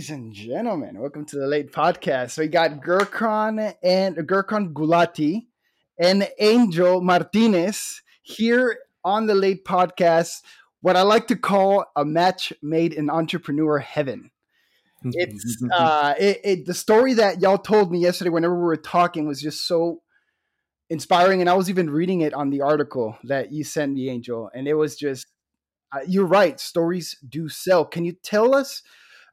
ladies and gentlemen. Welcome to the late podcast. So we got Gurkaran and Gurkaran Gulati and Angel Martinez here on the late podcast. What I like to call a match made in entrepreneur heaven. It's uh, it, it, the story that y'all told me yesterday. Whenever we were talking, was just so inspiring, and I was even reading it on the article that you sent me, Angel, and it was just uh, you're right. Stories do sell. Can you tell us?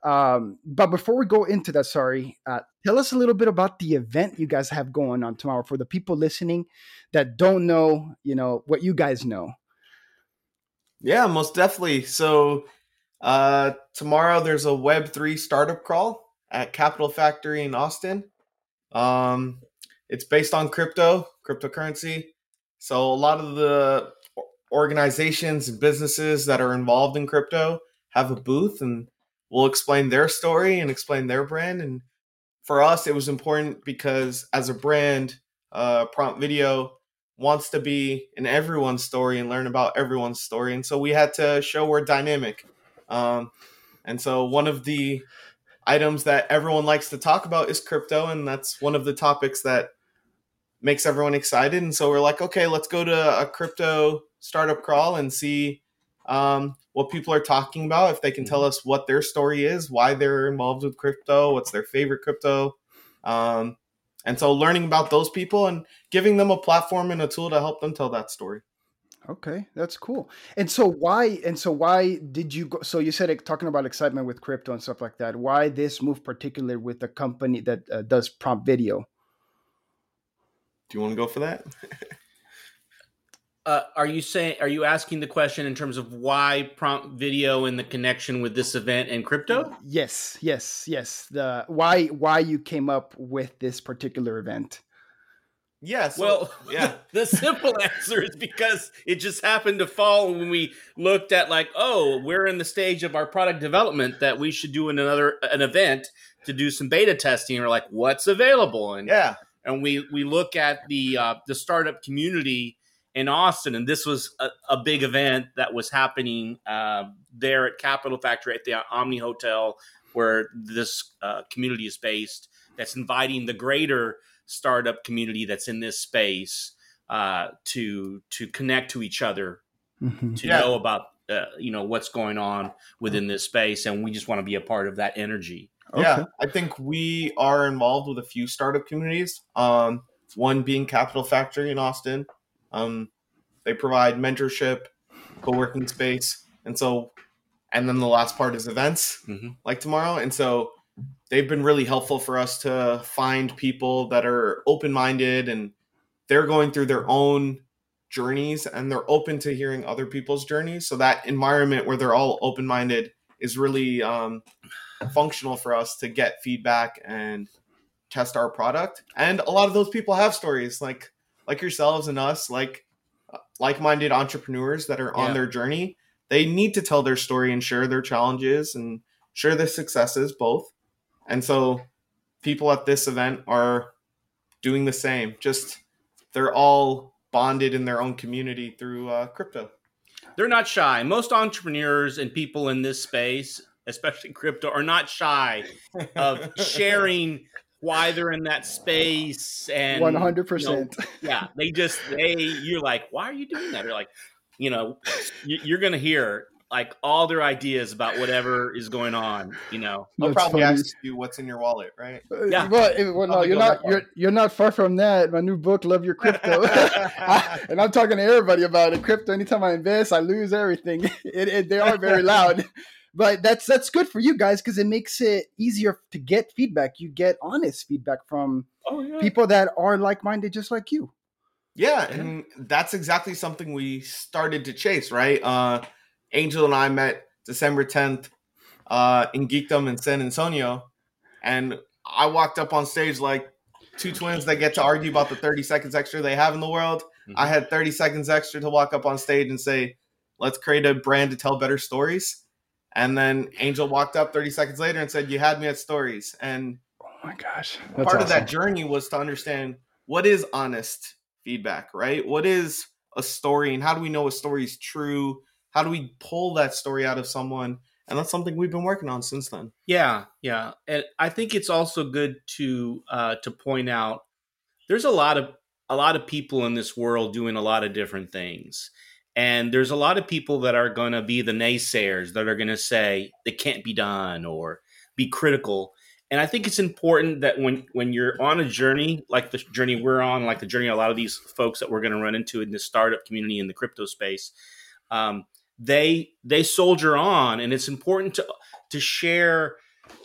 Um, but before we go into that, sorry, uh, tell us a little bit about the event you guys have going on tomorrow for the people listening that don't know, you know, what you guys know. Yeah, most definitely. So uh, tomorrow there's a Web3 startup crawl at Capital Factory in Austin. Um, it's based on crypto, cryptocurrency. So a lot of the organizations and businesses that are involved in crypto have a booth and we'll explain their story and explain their brand and for us it was important because as a brand uh, prompt video wants to be in everyone's story and learn about everyone's story and so we had to show we're dynamic. Um, and so one of the items that everyone likes to talk about is crypto and that's one of the topics that makes everyone excited and so we're like okay let's go to a crypto startup crawl and see um, what people are talking about. If they can tell mm-hmm. us what their story is, why they're involved with crypto, what's their favorite crypto. Um, and so learning about those people and giving them a platform and a tool to help them tell that story. Okay, that's cool. And so why and so why did you go so you said it, talking about excitement with crypto and stuff like that. Why this move particular with a company that uh, does prompt video? Do you want to go for that? uh, are you saying are you asking the question in terms of why prompt video and the connection with this event and crypto yes yes yes the why why you came up with this particular event Yes. So, well, yeah. the simple answer is because it just happened to fall when we looked at like, oh, we're in the stage of our product development that we should do another an event to do some beta testing. And we're like, what's available? And yeah, and we we look at the uh, the startup community in Austin, and this was a, a big event that was happening uh, there at Capital Factory at the Omni Hotel, where this uh, community is based. That's inviting the greater startup community that's in this space uh, to to connect to each other, mm-hmm. to yeah. know about uh, you know what's going on within this space, and we just want to be a part of that energy. Okay. Yeah, I think we are involved with a few startup communities. Um, one being Capital Factory in Austin, um, they provide mentorship, co-working space, and so, and then the last part is events, mm-hmm. like tomorrow. And so, they've been really helpful for us to find people that are open-minded and they're going through their own journeys and they're open to hearing other people's journeys. So that environment where they're all open-minded is really um, functional for us to get feedback and test our product. And a lot of those people have stories like like yourselves and us, like like-minded entrepreneurs that are on yeah. their journey. They need to tell their story and share their challenges and share their successes both. And so people at this event are doing the same. Just they're all bonded in their own community through uh, crypto. They're not shy. Most entrepreneurs and people in this space, especially crypto, are not shy of sharing why they're in that space and 100% you know, yeah they just they you're like why are you doing that? They're like you know you're gonna hear like all their ideas about whatever is going on you know? I'll probably funny. ask you what's in your wallet right? Uh, yeah. well, well no you're not you're, you're not far from that. My new book love your crypto. I, and i'm talking to everybody about it. Crypto anytime i invest i lose everything. It, it, they are very loud but that's that's good for you guys because it makes it easier to get feedback. You get honest feedback from oh, yeah. people that are like minded, just like you. Yeah, and that's exactly something we started to chase, right? Uh, Angel and I met December 10th uh, in Geekdom in San Antonio, and I walked up on stage like two twins that get to argue about the 30 seconds extra they have in the world. Mm-hmm. I had 30 seconds extra to walk up on stage and say, let's create a brand to tell better stories. And then Angel walked up 30 seconds later and said, You had me at stories. And oh my gosh. part awesome. of that journey was to understand what is honest feedback, right? What is a story and how do we know a story is true? How do we pull that story out of someone and that's something we've been working on since then. Yeah, yeah, and I think it's also good to uh, to point out there's a lot of a lot of people in this world doing a lot of different things. And there's a lot of people that are going to be the naysayers that are going to say it can't be done or be critical. And I think it's important that when when you're on a journey like the journey we're on, like the journey a lot of these folks that we're going to run into in the startup community in the crypto space, um, they they soldier on, and it's important to to share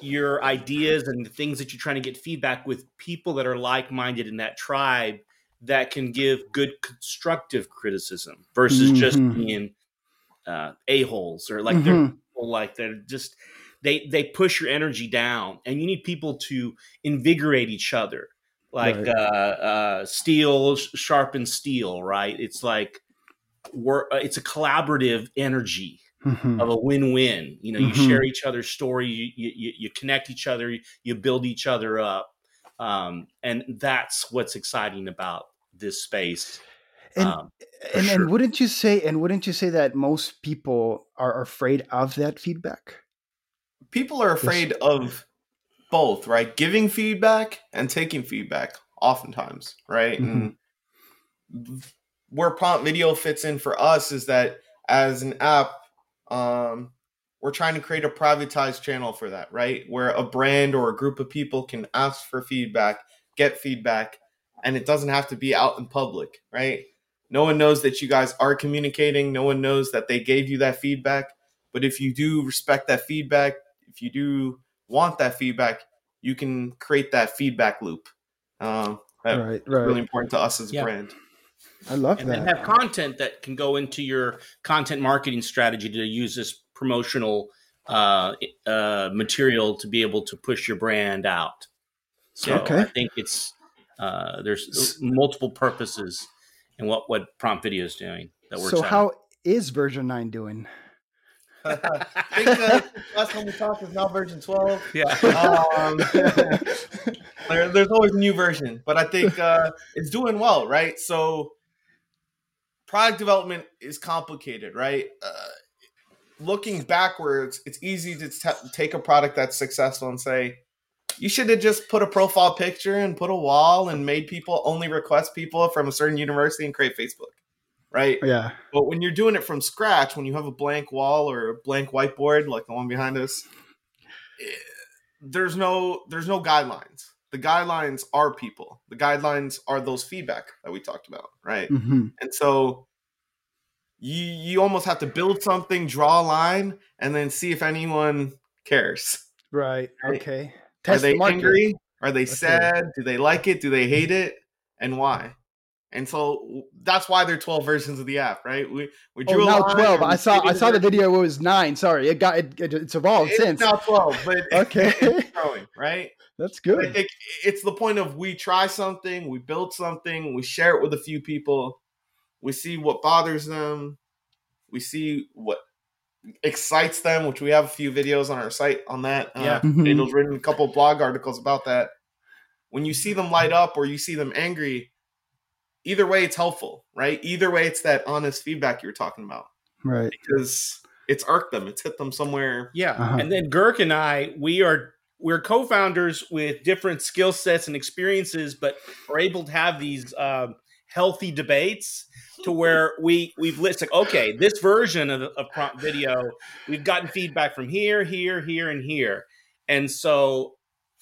your ideas and the things that you're trying to get feedback with people that are like minded in that tribe that can give good constructive criticism versus mm-hmm. just being uh, a holes or like mm-hmm. they're like they're just they they push your energy down, and you need people to invigorate each other, like right. uh, uh, steel sharpens steel, right? It's like we're uh, it's a collaborative energy. Mm-hmm. Of a win-win, you know, you mm-hmm. share each other's story, you, you you connect each other, you build each other up, um, and that's what's exciting about this space. And, um, and, sure. and wouldn't you say and wouldn't you say that most people are afraid of that feedback? People are afraid yes. of both, right? Giving feedback and taking feedback oftentimes, right? Mm-hmm. And where prompt video fits in for us is that as an app, um, we're trying to create a privatized channel for that, right? Where a brand or a group of people can ask for feedback, get feedback, and it doesn't have to be out in public, right? No one knows that you guys are communicating. No one knows that they gave you that feedback. But if you do respect that feedback, if you do want that feedback, you can create that feedback loop. Um, that right, right. really important to us as a brand. I love and that. And have content that can go into your content marketing strategy to use this promotional uh, uh, material to be able to push your brand out. So okay. I think it's uh, there's multiple purposes in what what prompt video is doing. That we're so how is version nine doing? I think uh, last time we talked is now version 12. Yeah. Um, there, there's always a new version, but I think uh, it's doing well, right? So product development is complicated, right? Uh, looking backwards, it's easy to t- take a product that's successful and say, you should have just put a profile picture and put a wall and made people only request people from a certain university and create Facebook. Right. Yeah. But when you're doing it from scratch, when you have a blank wall or a blank whiteboard like the one behind us, eh, there's no there's no guidelines. The guidelines are people. The guidelines are those feedback that we talked about, right? Mm-hmm. And so you you almost have to build something, draw a line, and then see if anyone cares. Right. right? Okay. Test Are they angry? Are they sad? Do they like it? Do they hate it? And why? And so that's why there are 12 versions of the app, right? We we oh, drew oh, now 12. I saw I saw the video it was 9. Sorry. It got it, it's evolved it's since. now 12, but okay. it's growing, right? That's good. I think it's the point of we try something, we build something, we share it with a few people, we see what bothers them, we see what excites them, which we have a few videos on our site on that. Uh, yeah, uh, mm-hmm. Angel's written a couple blog articles about that. When you see them light up or you see them angry, either way, it's helpful, right? Either way, it's that honest feedback you were talking about, right? Because it's irked them, it's hit them somewhere. Yeah, uh-huh. and then Girk and I, we are we're co-founders with different skill sets and experiences, but are able to have these um, healthy debates to where we we've listed okay this version of, of prompt video we've gotten feedback from here here here and here. And so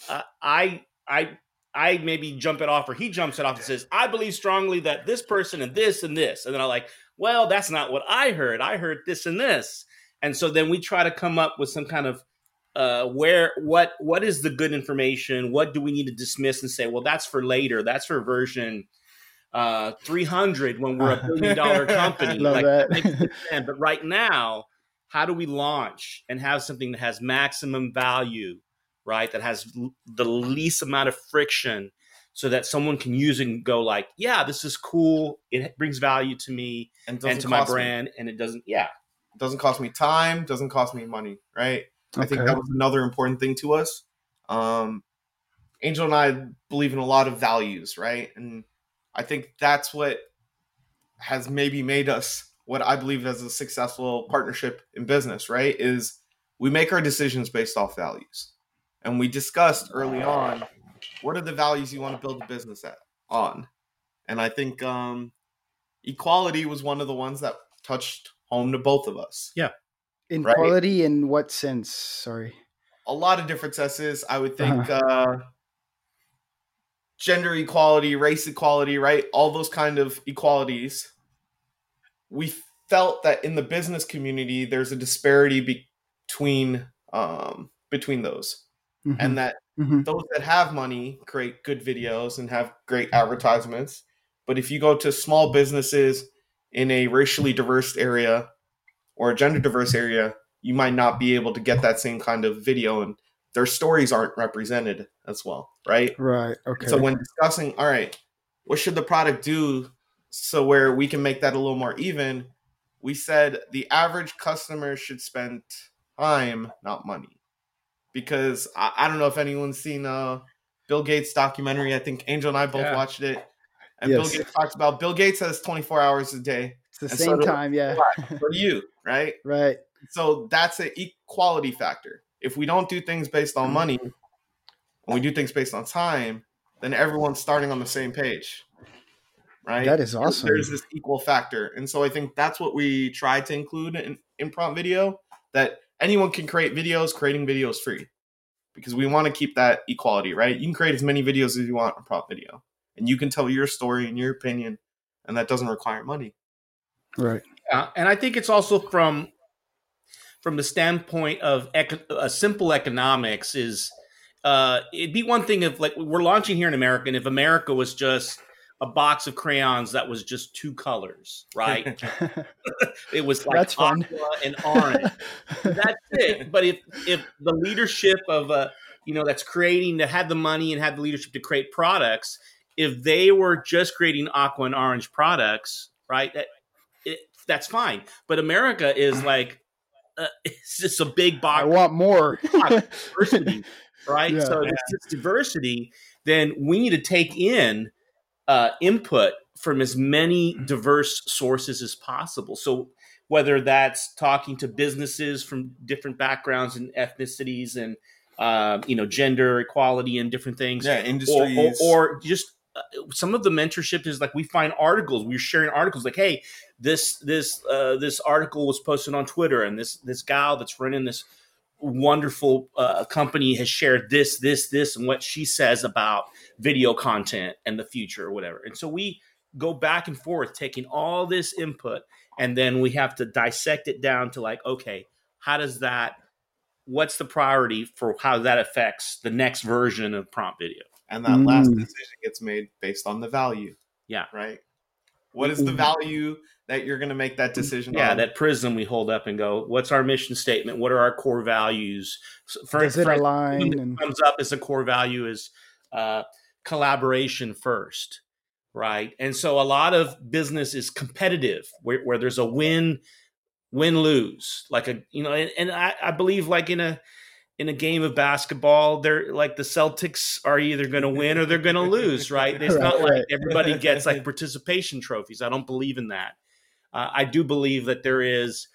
uh, i i i maybe jump it off or he jumps it off and says i believe strongly that this person and this and this. And then i'm like well that's not what i heard. I heard this and this. And so then we try to come up with some kind of uh, where what what is the good information? What do we need to dismiss and say well that's for later. That's for version uh, 300 when we're a billion dollar company. like, that. but right now, how do we launch and have something that has maximum value, right? That has l- the least amount of friction so that someone can use it and go like, yeah, this is cool. It brings value to me and, and to my brand. Me. And it doesn't, yeah. It doesn't cost me time, doesn't cost me money, right? Okay. I think that was another important thing to us. Um, Angel and I believe in a lot of values, right? And I think that's what has maybe made us what I believe as a successful partnership in business, right? Is we make our decisions based off values. And we discussed early on what are the values you want to build a business at on. And I think um, equality was one of the ones that touched home to both of us. Yeah. Inequality right? in what sense? Sorry. A lot of different senses. I would think uh-huh. uh, gender equality, race equality, right? All those kind of equalities. We felt that in the business community, there's a disparity between um, between those, mm-hmm. and that mm-hmm. those that have money create good videos and have great advertisements. But if you go to small businesses in a racially diverse area or a gender diverse area, you might not be able to get that same kind of video and their stories aren't represented as well, right? Right. Okay. So when discussing, all right, what should the product do so where we can make that a little more even? We said the average customer should spend time, not money. Because I, I don't know if anyone's seen uh Bill Gates documentary. I think Angel and I both yeah. watched it. And yes. Bill Gates talks about Bill Gates has 24 hours a day. It's the same so time, yeah. For you, right? Right. So that's an equality factor. If we don't do things based on money, and we do things based on time, then everyone's starting on the same page. Right? That is awesome. There's this equal factor. And so I think that's what we try to include in, in prompt video that anyone can create videos, creating videos free. Because we want to keep that equality, right? You can create as many videos as you want on prompt video. And you can tell your story and your opinion, and that doesn't require money. Right. Uh, and I think it's also from from the standpoint of eco- a simple economics is uh, it'd be one thing if like we're launching here in America, and if America was just a box of crayons that was just two colors, right? it was like That's fun. and orange. That's it. But if if the leadership of a you know that's creating to have the money and have the leadership to create products, if they were just creating aqua and orange products, right? That it, that's fine. But America is like uh, it's just a big box. I want more diversity, right? Yeah, so yeah. it's diversity. Then we need to take in uh, input from as many diverse sources as possible. So whether that's talking to businesses from different backgrounds and ethnicities and uh, you know gender equality and different things, yeah, industries, or, or, or just uh, some of the mentorship is like we find articles we're sharing articles like hey this this uh, this article was posted on twitter and this this gal that's running this wonderful uh, company has shared this this this and what she says about video content and the future or whatever and so we go back and forth taking all this input and then we have to dissect it down to like okay how does that what's the priority for how that affects the next version of prompt video and that mm. last decision gets made based on the value. Yeah. Right. What is the value that you're going to make that decision yeah, on? that prism we hold up and go, what's our mission statement? What are our core values? For, Does it for, align? And... comes up as a core value is uh, collaboration first, right? And so a lot of business is competitive, where, where there's a win, win lose, like a you know, and, and I, I believe like in a in a game of basketball, they're like the Celtics are either going to win or they're going to lose, right? It's right, not like everybody gets like participation trophies. I don't believe in that. Uh, I do believe that there is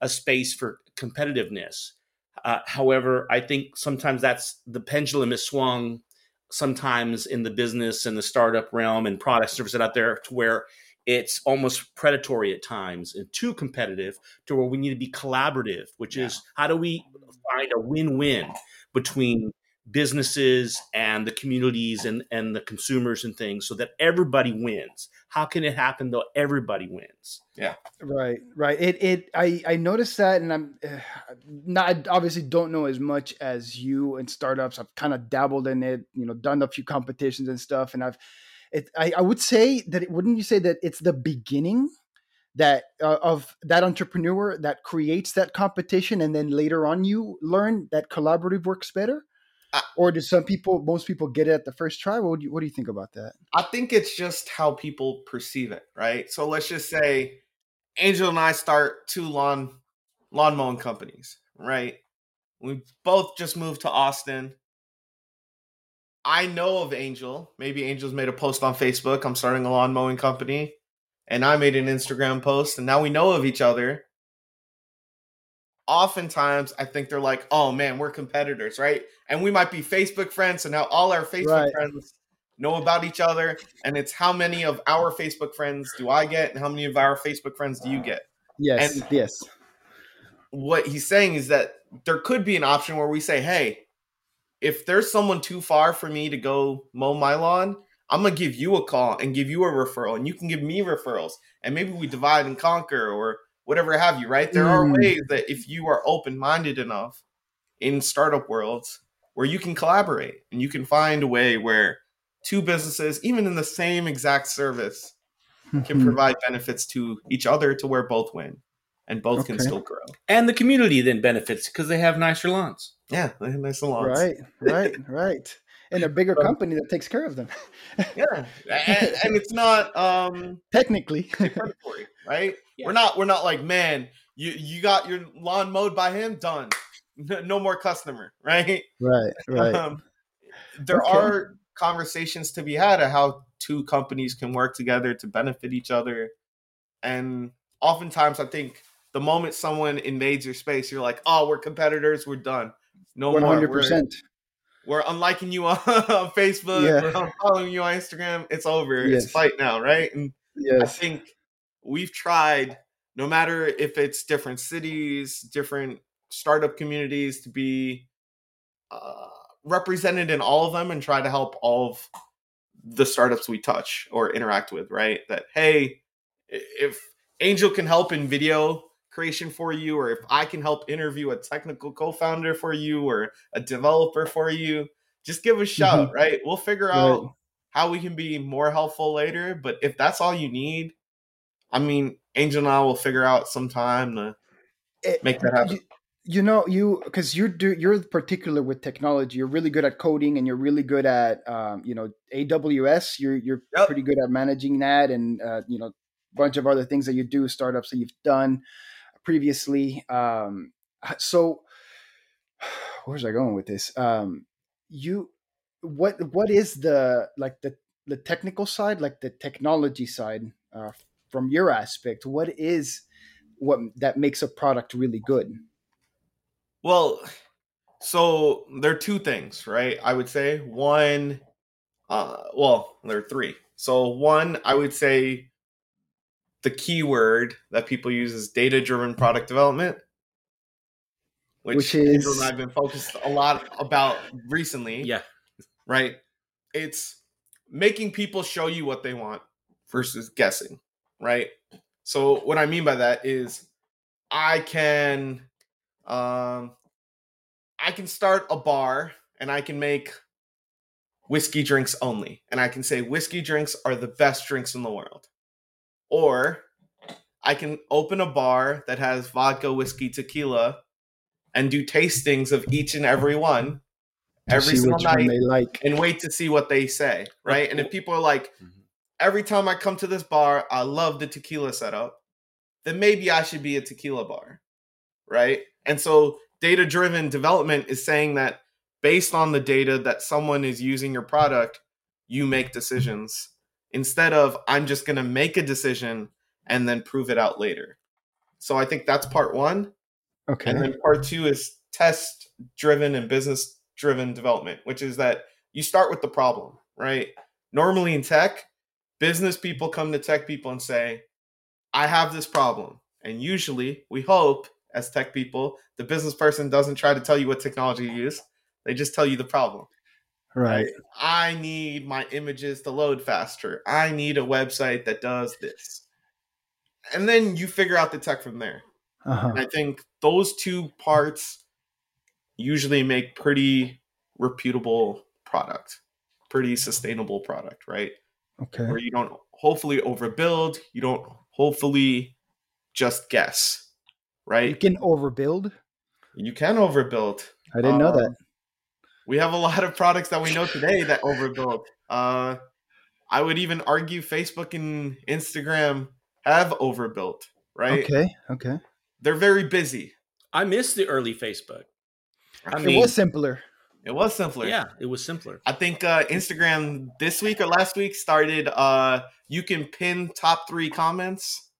a space for competitiveness. Uh, however, I think sometimes that's the pendulum is swung sometimes in the business and the startup realm and product services out there to where it's almost predatory at times and too competitive to where we need to be collaborative, which yeah. is how do we find a win-win between businesses and the communities and, and the consumers and things so that everybody wins? How can it happen though everybody wins? Yeah. Right right. It it i i noticed that and i'm uh, not I obviously don't know as much as you and startups. I've kind of dabbled in it you know done a few competitions and stuff and i've it, I, I would say that it, wouldn't you say that it's the beginning that uh, of that entrepreneur that creates that competition and then later on you learn that collaborative works better? Or do some people most people get it at the first try? What do you what do you think about that? I think it's just how people perceive it right? So let's just say angel and i start two lawn lawn mowing companies right? We both just moved to austin I know of Angel. Maybe Angel's made a post on Facebook. I'm starting a lawn mowing company. And I made an Instagram post. And now we know of each other. oftentimes I think they're like, oh man, we're competitors, right? And we might be Facebook friends, so now all our Facebook Right. friends know about each other, and it's how many of our Facebook friends do I get, and how many of our Facebook friends do you get? Yes, And- yes. What he's saying is that there could be an option where we say, hey, if there's someone too far for me to go mow my lawn, I'm gonna give you a call and give you a referral, and you can give me referrals, and maybe we divide and conquer or whatever have you. Right? There are Mm. ways that if you are open minded enough in startup worlds where you can collaborate and you can find a way where two businesses, even in the same exact service, can provide benefits to each other to where both win and both can still grow. And the community then benefits because they have nicer lawns. Yeah, they have nice salons. Right, right, right. And a bigger company that takes care of them. Yeah, and, and it's not um Technically. predatory, right? Yeah. We're not we're not like, man, you you got your lawn mowed by him, done. No no more customer, right? right, right. Um, there Okay. are conversations to be had of how two companies can work together to benefit each other. And oftentimes I think the moment someone invades your space, you're like, oh, we're competitors, we're done. No One more. hundred We're- percent. We're unliking you on, on Facebook, Yeah. we're unfollowing you on Instagram. It's over. Yes. It's fight now, right? And I think we've tried, no matter if it's different cities, different startup communities, to be uh, represented in all of them and try to help all of the startups we touch or interact with, right? That, hey, if Angel can help in video creation for you, or if I can help interview a technical co founder for you or a developer for you, just give a shout, right? We'll figure out how we can be more helpful later. But if that's all you need, I mean, Angel and I will figure out some time to It- make that happen. You, you know, you because you're do, you're particular with technology. You're really good at coding, and you're really good at um, you know AWS. You're you're Yep. pretty good at managing that, and uh, you know a bunch of other things that you do, startups that you've done previously. Um, so where's I going with this? Um, you what what is the like the the technical side, like the technology side, uh, from your aspect? What is what that makes a product really good? Well, so there are two things, right? I would say one, uh, well, there are three. So one, I would say the keyword that people use is data-driven product development, which, Which Angel is- and I have been focused a lot about recently. Yeah. right? It's making people show you what they want versus guessing, right? So what I mean by that is I can um I can start a bar and I can make whiskey drinks only and I can say whiskey drinks are the best drinks in the world. Or I can open a bar that has vodka, whiskey, tequila and do tastings of each and every one every single night like. and wait to see what they say, right? And if people are like, every time I come to this bar, I love the tequila setup, then maybe I should be a tequila bar, right? And so data driven development is saying that based on the data that someone is using your product, you make decisions instead of I'm just going to make a decision and then prove it out later. So I think that's part one. Okay. And then part two is test driven and business driven development, which is that you start with the problem, right? Normally in tech, business people come to tech people and say, I have this problem. And usually we hope as tech people, the business person doesn't try to tell you what technology to use. They just tell you the problem. Right. I need my images to load faster. I need a website that does this. And then you figure out the tech from there. Uh-huh. I think those two parts usually make pretty reputable product, pretty sustainable product, right? Okay. Where you don't hopefully overbuild, you don't hopefully just guess, right? You can overbuild. You can overbuild. I didn't know Um, that. We have a lot of products that we know today that overbuild. Uh, I would even argue Facebook and Instagram have overbuilt, right? Okay. Okay. They're very busy. I miss the early Facebook. I it mean, was simpler. It was simpler. yeah, it was simpler. I think uh, Instagram this week or last week started. Uh, you can pin top three comments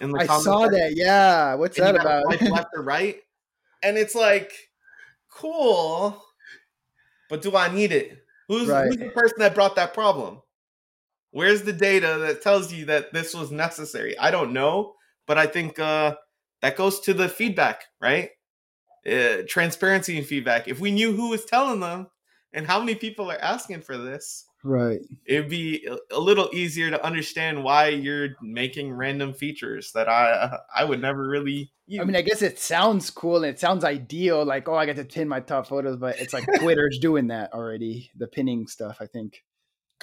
in the comments. I comment saw section, that. Yeah. What's and that gotta about? swipe left or right. and it's like, cool, but do I need it? Who's, Right. who's the person that brought that problem? Where's the data that tells you that this was necessary? I don't know, but I think uh, that goes to the feedback, right? Uh, transparency and feedback. If we knew who was telling them and how many people are asking for this, Right. it'd be a- a little easier to understand why you're making random features that I I would never really use. I mean, I guess it sounds cool and it sounds ideal. Like, oh, I get to pin my top photos, but it's like Twitter's doing that already. The pinning stuff, I think.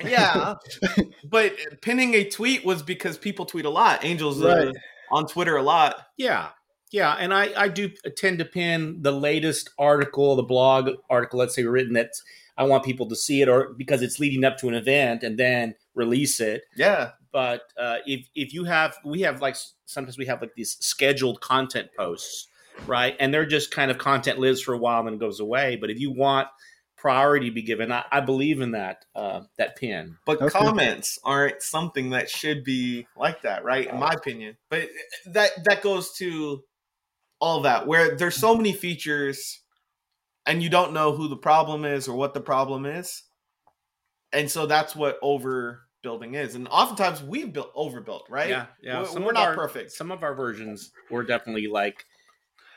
yeah, but pinning a tweet was because people tweet a lot. Angels uh, Right. on Twitter a lot. Yeah. Yeah. And I, I do tend to pin the latest article, the blog article, let's say written that I want people to see it or because it's leading up to an event and then release it. Yeah, But uh, if, if you have, we have like, sometimes we have like these scheduled content posts, right? And they're just kind of content lives for a while and then goes away. But if you want priority to be given, I, I believe in that, uh, that pin. but Okay. comments aren't something that should be like that, right? In my opinion. But that that goes to all that where there's so many features and you don't know who the problem is or what the problem is. And so that's what overbuilding is. And oftentimes we've built overbuilt, right? Yeah, yeah. We're- Some we're not our- perfect. Some of our versions were definitely like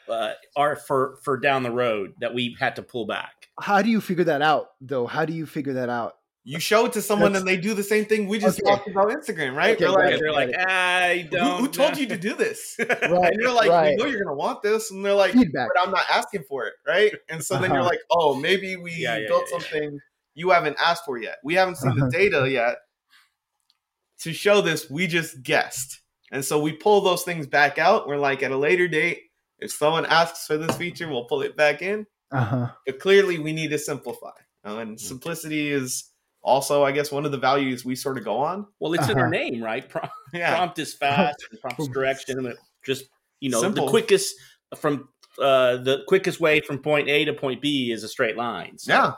uh, are for for down the road that we had to pull back. How do you figure that out, though? How do you figure that out? You show it to someone That's- and they do the same thing we just Okay. talked about Instagram, right? Okay, They're like, it. they're like, I who, don't. who told you to do this? Right. and you're like, right. we know you're gonna want this, and they're like, Feedback. but I'm not asking for it, right? And so then you're Uh-huh. like, oh, maybe we Yeah, yeah, built yeah, something you haven't asked for yet. We haven't seen Uh-huh. the data yet to show this. We just guessed, and so we pull those things back out. We're like, at a later date, if someone asks for this feature, we'll pull it back in. Uh huh. But clearly, we need to simplify, and simplicity is also, I guess, one of the values we sort of go on. Well, it's in Uh-huh. our name, right? Prom- Yeah, Prompt is fast, and prompts direction, and just you know Simple. the quickest from uh, the quickest way from point A to point B is a straight line. So, yeah.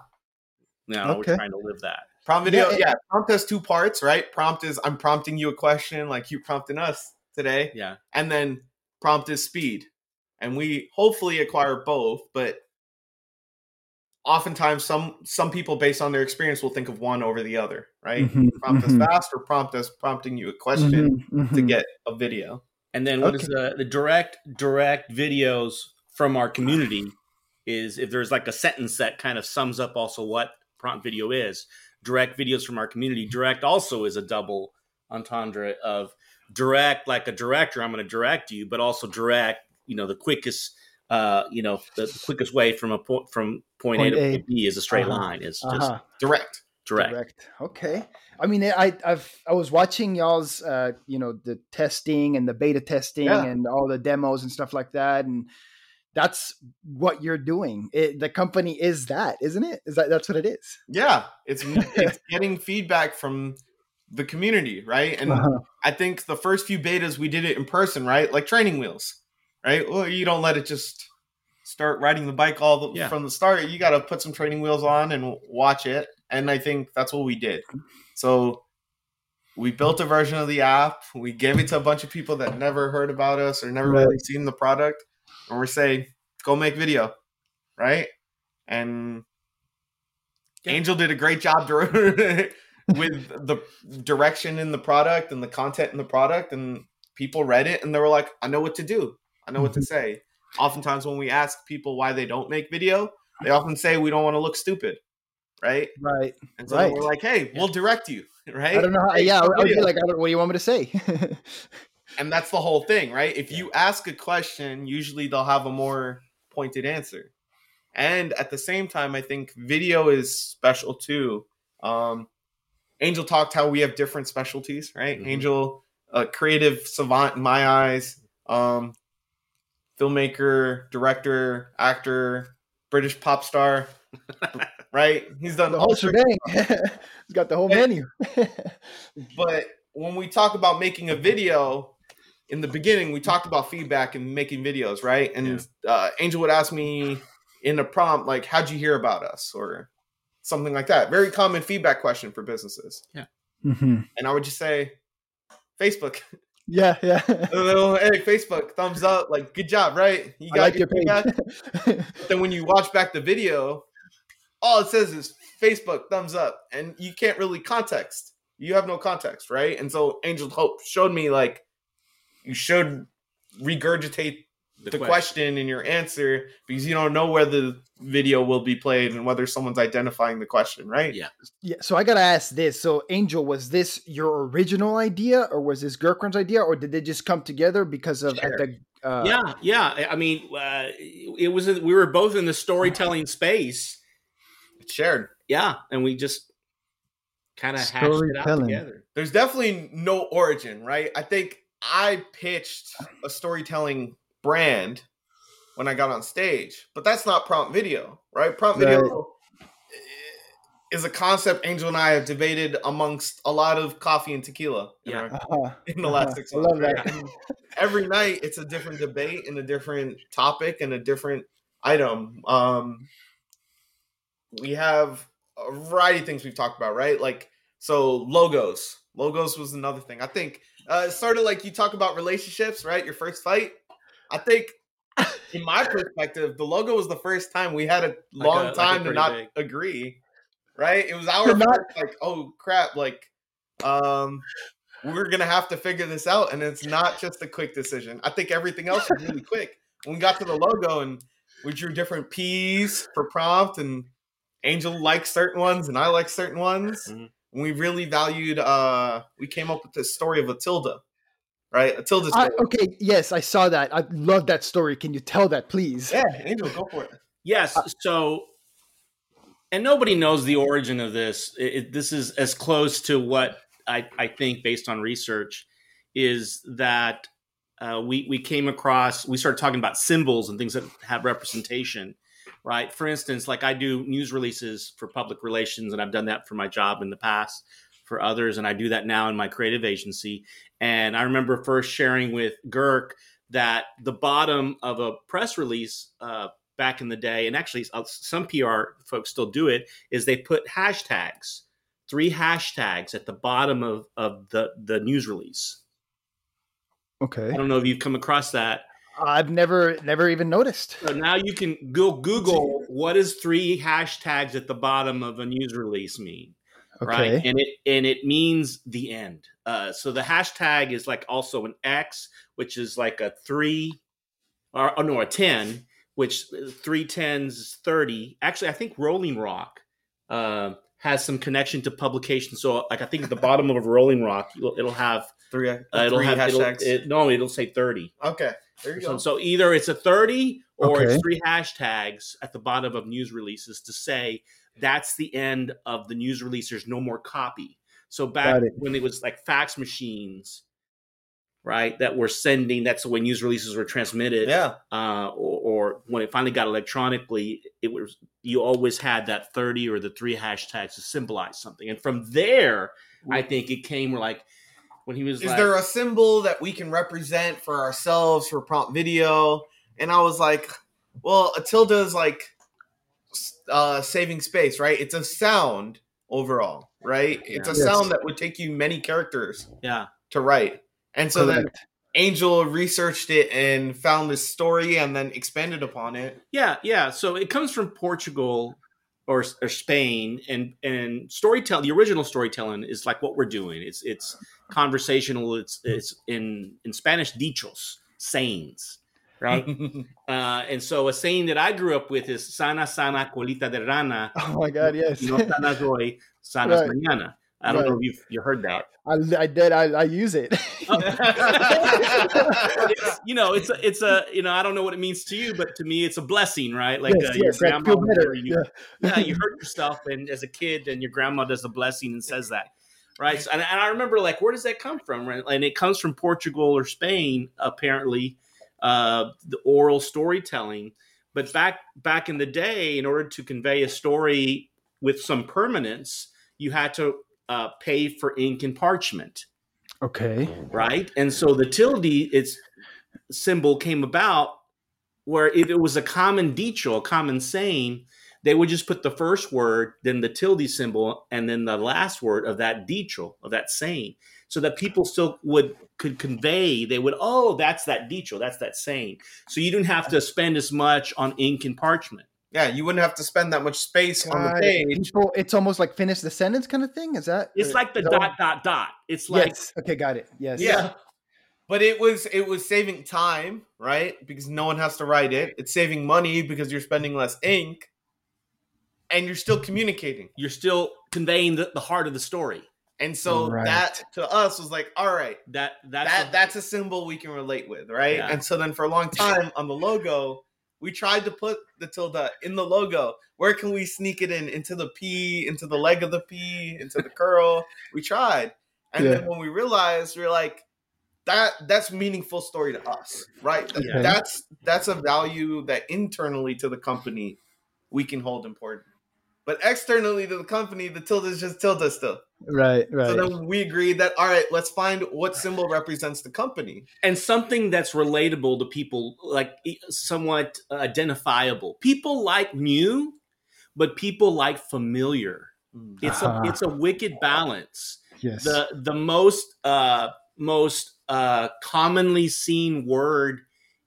you know, Okay. we're trying to live that. Prompt video, Yeah, yeah, and- Prompt has two parts, right? Prompt is I'm prompting you a question, like you prompting us today, Yeah, and then prompt is speed, and we hopefully acquire both. But oftentimes, some some people, based on their experience, will think of one over the other, right? Mhm, Prompt mhm, as fast, or prompt as prompting you a question mhm, to mhm. get a video. and then what is the the direct direct videos from our community is if there's like a sentence that kind of sums up also what prompt video is. Direct videos from our community. Direct also is a double entendre of direct, like a director. I'm going to direct you, but also direct. You know, the quickest. Uh, you know, the, the quickest way from a point from point, Point A to A. point B is a straight Uh-huh. line. It's just Uh-huh. Direct. direct. Direct. Okay. I mean, I I've I was watching y'all's uh you know the testing and the beta testing Yeah. and all the demos and stuff like that, and that's what you're doing. It, the company is that, isn't it? Is that that's what it is? Yeah, it's it's getting feedback from the community, right? And Uh-huh. I think the first few betas we did it in person, right? Like training wheels, right? Well, you don't let it just start riding the bike all the, Yeah. from the start. You got to put some training wheels on and watch it. And I think that's what we did. So we built a version of the app. We gave it to a bunch of people that never heard about us or never Right. really seen the product, and we're saying, "Go make video," right? And Yeah. Angel did a great job with the direction in the product and the content in the product, and people read it and they were like, "I know what to do. I know what to say." Oftentimes, when we ask people why they don't make video, they often say, "We don't want to look stupid," right? Right. And so Right. we're like, "Hey, we'll direct you," right? I don't know. How, yeah, I would be like, I don't, what do you want me to say? and that's the whole thing, right? If you ask a question, usually they'll have a more pointed answer. And at the same time, I think video is special too. Um, Angel talked how we have different specialties, right? Mhm. Angel, a creative savant in my eyes, um, filmmaker, director, actor, British pop star, right? He's done the all whole sorts shebang. He's got the whole Yeah. menu. but when we talk about making a video in the beginning we talked about feedback and making videos right and uh, angel would ask me in a prompt like how'd you hear about us or something like that very common feedback question for businesses Mhm. and i would just say facebook Yeah, yeah. little, hey, Facebook, thumbs up, like good job, right? You I like your page. But then when you watch back the video, all it says is Facebook, thumbs up, and you can't really context. You have no context, right? And so Angel Hope showed me like you should regurgitate the, question. and your answer because you don't know where the video will be played and whether someone's identifying the question, right? Yeah. yeah, so I gotta ask this. So, Angel, was this your original idea, or was this Gurkaran's idea, or did they just come together because of at the? Uh, yeah, yeah. I mean, uh, it was we were both in the storytelling space. It's shared. Yeah, and we just kind of hashed it out Storytelling. together. There's definitely no origin, right? I think I pitched a storytelling brand when I got on stage, but that's not prompt video, right? Prompt video is a concept Angel and I have debated amongst a lot of coffee and tequila in, Yeah. our- uh-huh, in the last uh-huh. six I months. love that. Every night it's a different debate and a different topic and a different item. Um, we have a variety of things we've talked about, right? Like so logos. Logos was another thing. I think uh, it's sort of like you talk about relationships, right? Your first fight. I think, in my perspective, the logo was the first time we had a long a- like a time to not big- agree. Right? It was our Not- first, like, oh crap, like, um, we're gonna have to figure this out, and it's not just a quick decision. I think everything else was really quick. When we got to the logo and we drew different P's for prompt, and Angel likes certain ones, and I like certain ones. Mhm. And we really valued. uh We came up with the story of a tilde, right? Until I, story. okay, yes, I saw that. I love that story. Can you tell that, please? Yeah, Angel, go for it. Yes. So, and nobody knows the origin of this. It, it- this is as close to what I, I think, based on research, is that uh, we we came across. We started talking about symbols and things that have representation, right? For instance, like I do news releases for public relations, and I've done that for my job in the past for others, and I do that now in my creative agency. And I remember first sharing with Girk that the bottom of a press release uh, back in the day, and actually uh, some PR folks still do it, is they put hashtags, three hashtags at the bottom of, of the, the news release. Okay. I don't know if you've come across that. I've never never even noticed. So now you can go Google what does three hashtags at the bottom of a news release mean, Okay. right? And it and it means the end. Uh, so the hashtag is like also an X, which is like a three, or oh no, a ten, which three tens is thirty. Actually, I think Rolling Rock uh, has some connection to publication. So like I think at the bottom of a Rolling Rock, it'll, it'll have Three, uh, it'll three have it'll- hashtags. it- no, it'll say thirty. okay, there you So, go. so either it's a 30 or Okay. it's three hashtags at the bottom of news releases to say that's the end of the news release. There's no more copy. So back it. when it was like fax machines, right, that were sending, that's the way news releases were transmitted. yeah, Uh, or, or when it finally got electronically, it was you always had that 30 or the three hashtags to symbolize something. And from there, I think it came like when he was is like, there a symbol that we can represent for ourselves for prompt video? And I was like, well, a tilde is like uh, saving space, right? It's a sound overall, right? It's a Yes. sound that would take you many characters yeah. to write. And so then Angel researched it and found this story and then expanded upon it. Yeah, yeah. So it comes from Portugal or, or Spain, and and storytelling. The original storytelling is like what we're doing. It's it's conversational. It's it's in in Spanish dichos, sayings, right? uh, and so a saying that I grew up with is "sana sana colita de rana, Oh my god, yes. no sanas hoy, sanas Right. mañana." I don't know if you've you heard that. I, I did. I, I use it. It's- you know, it's a, it's a you know I don't know what it means to you, but to me it's a blessing, right? Like yes, uh, your yes. I grandma feel better. you, Yeah. yeah, you hurt yourself, and as a kid, and your grandma does a blessing and says that, right? So, and, and I remember, like, where does that come from? Right? And it comes from Portugal or Spain, apparently, uh, the oral storytelling. But back back in the day, in order to convey a story with some permanence, you had to uh, pay for ink and parchment Okay. right? And so the tilde, its symbol came about where it, it was a common dicho, a common saying they would just put the first word, then the tilde symbol, and then the last word of that dicho, of that saying, so that people still would could convey. They would, oh, that's that dicho, that's that saying. So you didn't have to spend as much on ink and parchment. Yeah, you wouldn't have to spend that much space on the page. People, it's almost like finish the sentence kind of thing. Is that? It's or- like the is that- dot dot dot. It's like yes. Okay, got it. Yes. Yeah. But it was it was saving time, right? Because no one has to write it. It's saving money because you're spending less ink. And you're still communicating. you're still conveying the, the heart of the story. And so Right. that to us was like, all right, That that's that the- that's a symbol we can relate with, right? Yeah. And so then for a long time on the logo, we tried to put the tilde in the logo. Where can we sneak it in? Into the P, into the leg of the P, into the curl. We tried. And then when we realized, we are like, that that's meaningful story to us, right? Th- Okay. That's that's a value that internally to the company we can hold important. But externally to the company, the tilde is just tilde still. Right. Right. So then we agreed that all right, let's find what symbol represents the company. and something that's relatable to people, like somewhat identifiable. People like new, but people like familiar. It's a Ah. it's a wicked balance. yes. the the most uh most uh commonly seen word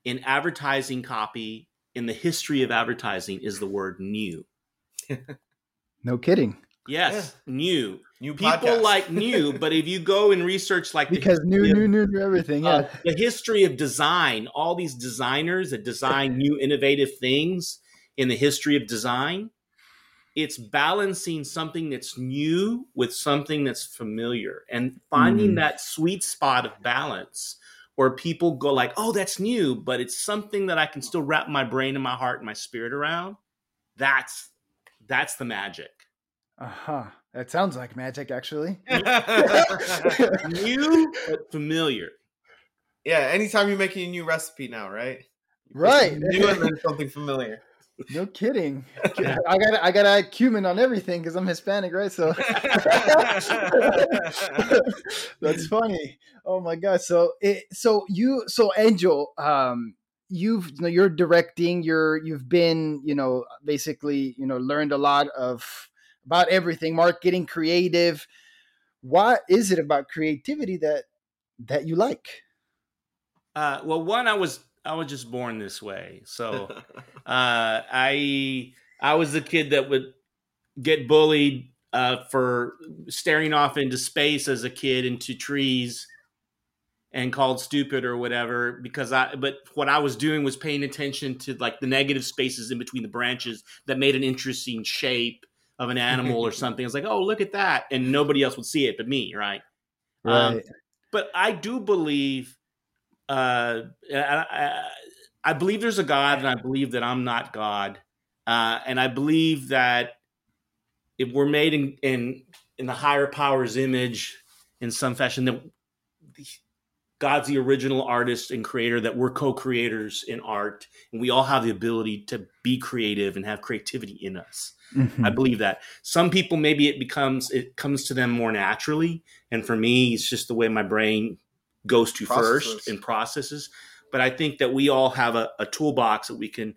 in advertising copy in the history of advertising is the word new no kidding. yes new New people podcast. like new but if you go and research like the Because new, history new, of- new, new, everything. Yeah. uh, the history of design all these designers that design new innovative things in the history of design it's balancing something that's new with something that's familiar and finding Mm. that sweet spot of balance where people go like oh that's new but it's something that i can still wrap my brain and my heart and my spirit around that's that's the magic Uh huh. That sounds like magic, actually. new but familiar yeah, anytime you're making a new recipe now, right? Right. New and then something familiar. No kidding. I got I got to add cumin on everything because I'm Hispanic, right? So that's funny. Oh my god. So it so you so Angel, um, you've you know, you're directing. You're you've been you know basically you know learned a lot of about everything, marketing, creative. What is it about creativity that that you like? uh, well one i was i was just born this way so uh, I I was the kid that would get bullied uh, for staring off into space as a kid into trees and called stupid or whatever because I but what I was doing was paying attention to like the negative spaces in between the branches that made an interesting shape of an animal or something. I was like, oh look at that, and nobody else would see it but me, right? Um, but I do believe, uh, I, I, I believe there's a God, and I believe that I'm not God, uh, and I believe that if we're made in in in the higher power's image in some fashion, that God's the original artist and creator, that we're co-creators in art, and we all have the ability to be creative and have creativity in us. Mhm. I believe that. Some people maybe it becomes it comes to them more naturally, and for me, it's just the way my brain goes to Processes. first and processes. But I think that we all have a, a toolbox that we can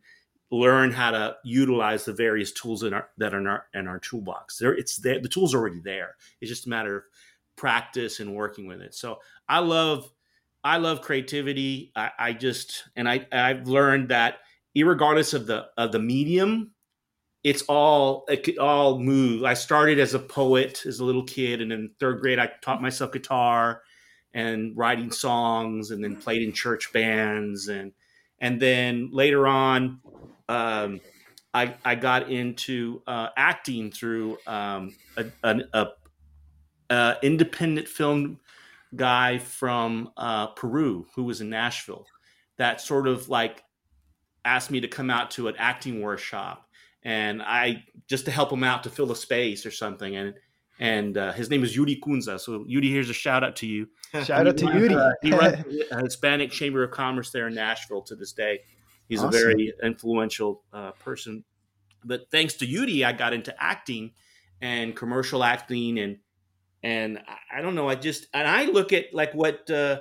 learn how to utilize the various tools in our, that are in our, in our toolbox. There, it's there. The tools are already there. It's just a matter of practice and working with it. So I love, I love creativity. I, I just and I I've learned that regardless of the of the medium, it's all it could all move. I started as a poet as a little kid, and in third grade, I taught myself guitar and writing songs, and then played in church bands, and and then later on, um, I I got into uh, acting through um, a, an a, a independent film guy from uh, Peru who was in Nashville that sort of like asked me to come out to an acting workshop and I just to help him out to fill a space or something. And and uh, his name is Yuri Cunza. So Yuri, here's a shout out to you. Shout out to Yuri. He runs the Hispanic Chamber of Commerce there in Nashville to this day. He's Awesome. a very influential uh, person. But thanks to Yuri, I got into acting and commercial acting and and I- I don't know. I just and I look at like what uh,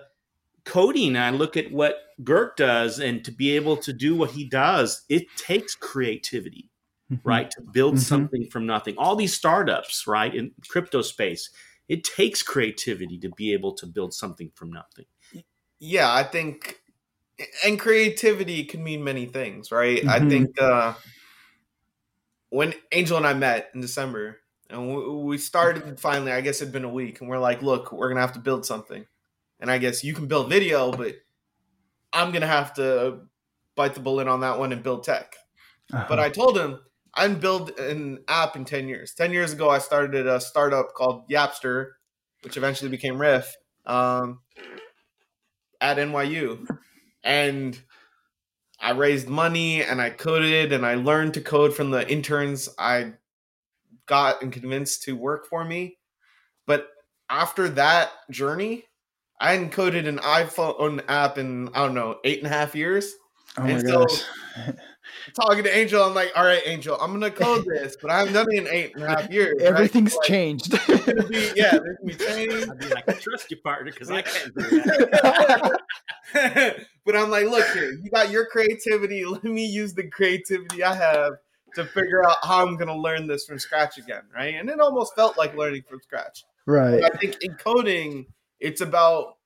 coding. I look at what Gert does, and to be able to do what he does, it takes creativity. Mhm. right? To build Mhm. something from nothing. All these startups, right, in crypto space, it takes creativity to be able to build something from nothing. yeah, I think, and creativity can mean many things, right? I Mhm. think uh, when Angel and I met in December, and we, started finally, I guess it'd been a week, and we're like, look, we're gonna have to build something, and I guess you can build video, but I'm gonna have to bite the bullet on that one and build tech. Uh-huh. But I told him I'd build an app in 10 years. 10 years ago, I started a startup called Yapster, which eventually became Riff um, at NYU. And I raised money and I coded and I learned to code from the interns I got and convinced to work for me. But after that journey, I hadn't an iPhone app in, I don't know, eight and a half years oh my and so- gosh. talking to Angel, I'm like, all right, Angel, I'm gonna code this, but I haven't done it in eight and a half years. right? Everything's Like, changed. it's gonna be- yeah, there's gonna be training. I'd be like, trust you, partner, because I can't do that. but I'm like, look here, you got your creativity. Let me use the creativity I have to figure out how I'm gonna learn this from scratch again, right? And it almost felt like learning from scratch. right. But I think in coding, it's about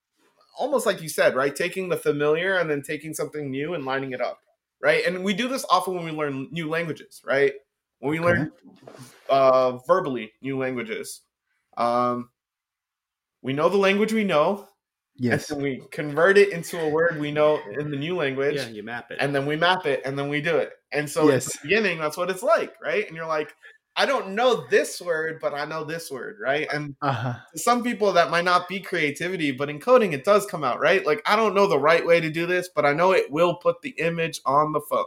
almost like you said, right? Taking the familiar and then taking something new and lining it up, right? And we do this often when we learn new languages, right? When we learn uh, verbally new languages, um, we know the language we know, Yes. and then we convert it into a word we know in the new language, yeah, you map it. and then we map it, and then we do it. And so Yes. at the beginning, that's what it's like, right? And you're like, I don't know this word, but I know this word, right? And Uh-huh. to some people that might not be creativity, but in coding it does come out, right? Like I don't know the right way to do this, but I know it will put the image on the phone.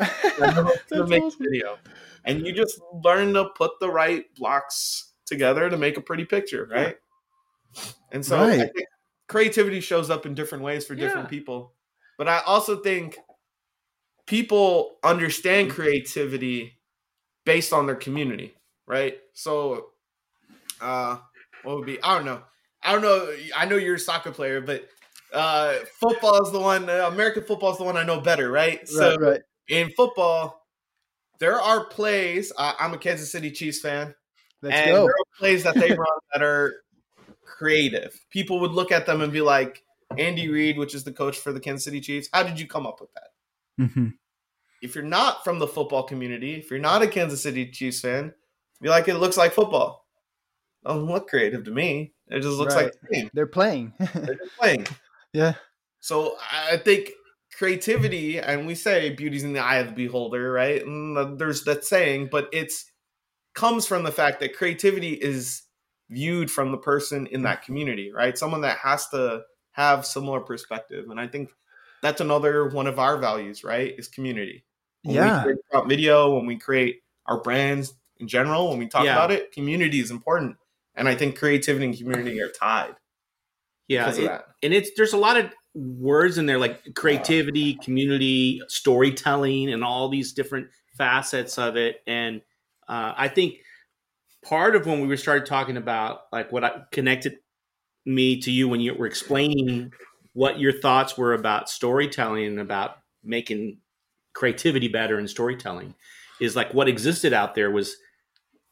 I know it's gonna make awesome. video. And you just learn to put the right blocks together to make a pretty picture, right? And so I Right. think creativity shows up in different ways for different Yeah. people. But I also think people understand creativity based on their community, right? So uh what would be I don't know. I don't know. I know you're a soccer player, but uh football is the one uh, American football is the one I know better, right? So right, right. in football, there are plays. I'm a Kansas City Chiefs fan, Let's and go. there are plays that they run that are creative. People would look at them and be like, Andy Reid, which is the coach for the Kansas City Chiefs, how did you come up with that? hmm If you're not from the football community, if you're not a Kansas City Chiefs fan, be like, it looks like football. Doesn't look creative to me. It just looks Right. like game. They're playing. They're playing. yeah. So I think creativity, and we say beauty's in the eye of the beholder, right? And there's that saying, but it's comes from the fact that creativity is viewed from the person in that community, right? Someone that has to have similar perspective, and I think that's another one of our values, right? Is community. When Yeah. we create video, when we create our brands in general, when we talk Yeah. about it, community is important, and I think creativity and community are tied yeah, it- and it's there's a lot of words in there like creativity, community, storytelling, and all these different facets of it. And uh, I think part of when we were started talking about like what I connected me to you when you were explaining what your thoughts were about storytelling and about making creativity better in storytelling is like what existed out there was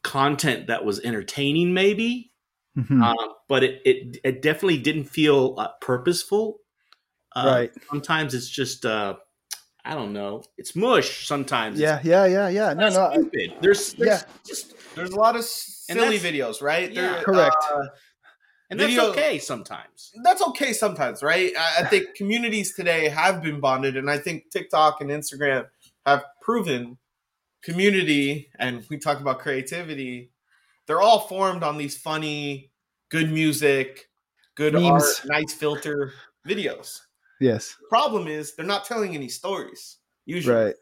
content that was entertaining maybe Mhm. um, but it, it it definitely didn't feel uh, purposeful. Uh, right. Sometimes it's just uh, I don't know. It's mush. Sometimes. Yeah. Yeah. Yeah. Yeah. No. No. I- stupid. There's, there's Yeah. just There's a lot of silly videos, right? Yeah. There- Correct. uh, and that's Video- okay sometimes. that's okay sometimes, right? I, I think communities today have been bonded, and I think TikTok and Instagram have proven community. And we talk about creativity; they're all formed on these funny, good music, good Memes. art, nice filter videos. yes. The problem is they're not telling any stories. Usually, Right.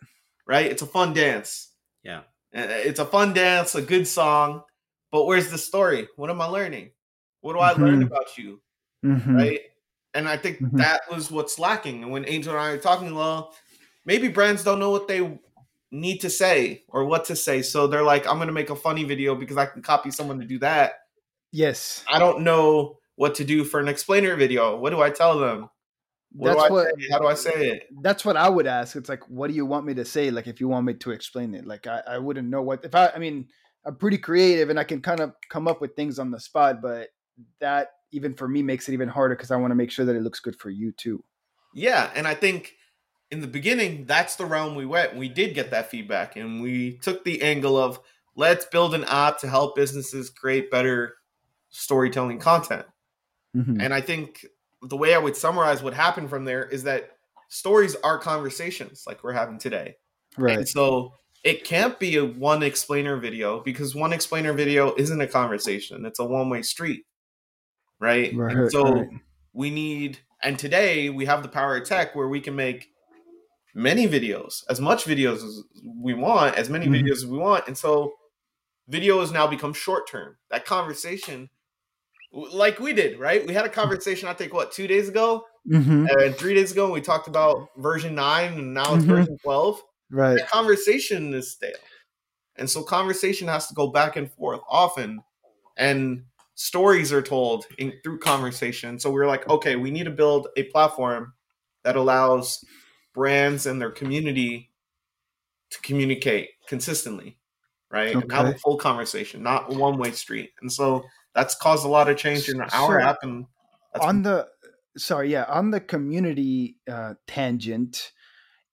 right? It's a fun dance. Yeah. Uh, It's a fun dance, a good song, but where's the story? What am I learning? What do I learn Mhm. about you? Mhm. Right? And I think Mhm. that was what's lacking. And when Angel and I are talking, well, maybe brands don't know what they need to say or what to say. So they're like, I'm going to make a funny video because I can copy someone to do that. Yes. I don't know what to do for an explainer video. What do I tell them? What that's do what? How do I say it? that's what I would ask. It's like, what do you want me to say? Like, if you want me to explain it, like, I, I wouldn't know what. If I, I mean, I'm pretty creative and I can kind of come up with things on the spot, but that even for me makes it even harder because I want to make sure that it looks good for you too. Yeah, and I think in the beginning, that's the realm we went. We did get that feedback, and we took the angle of let's build an app to help businesses create better storytelling content. Mhm. And I think the way I would summarize what happened from there is that stories are conversations like we're having today. Right. And so it can't be a one explainer video because one explainer video isn't a conversation. It's a one way street. Right. Right, And so right. we need, and today we have the power of tech where we can make many videos, as much videos as we want, as many Mhm. videos as we want. And so video has now become short term. That conversation, like we did, right? We had a conversation, I think, what, two days ago? Mhm. And three days ago, we talked about version nine, and now it's Mhm. version 12 Right. that conversation is stale. And so conversation has to go back and forth often. And stories are told in, through conversation. So we're like, okay, we need to build a platform that allows brands and their community to communicate consistently, right? And have a full conversation, not one way street. And so that's caused a lot of change in our So, app. And on the sorry yeah on the community uh, tangent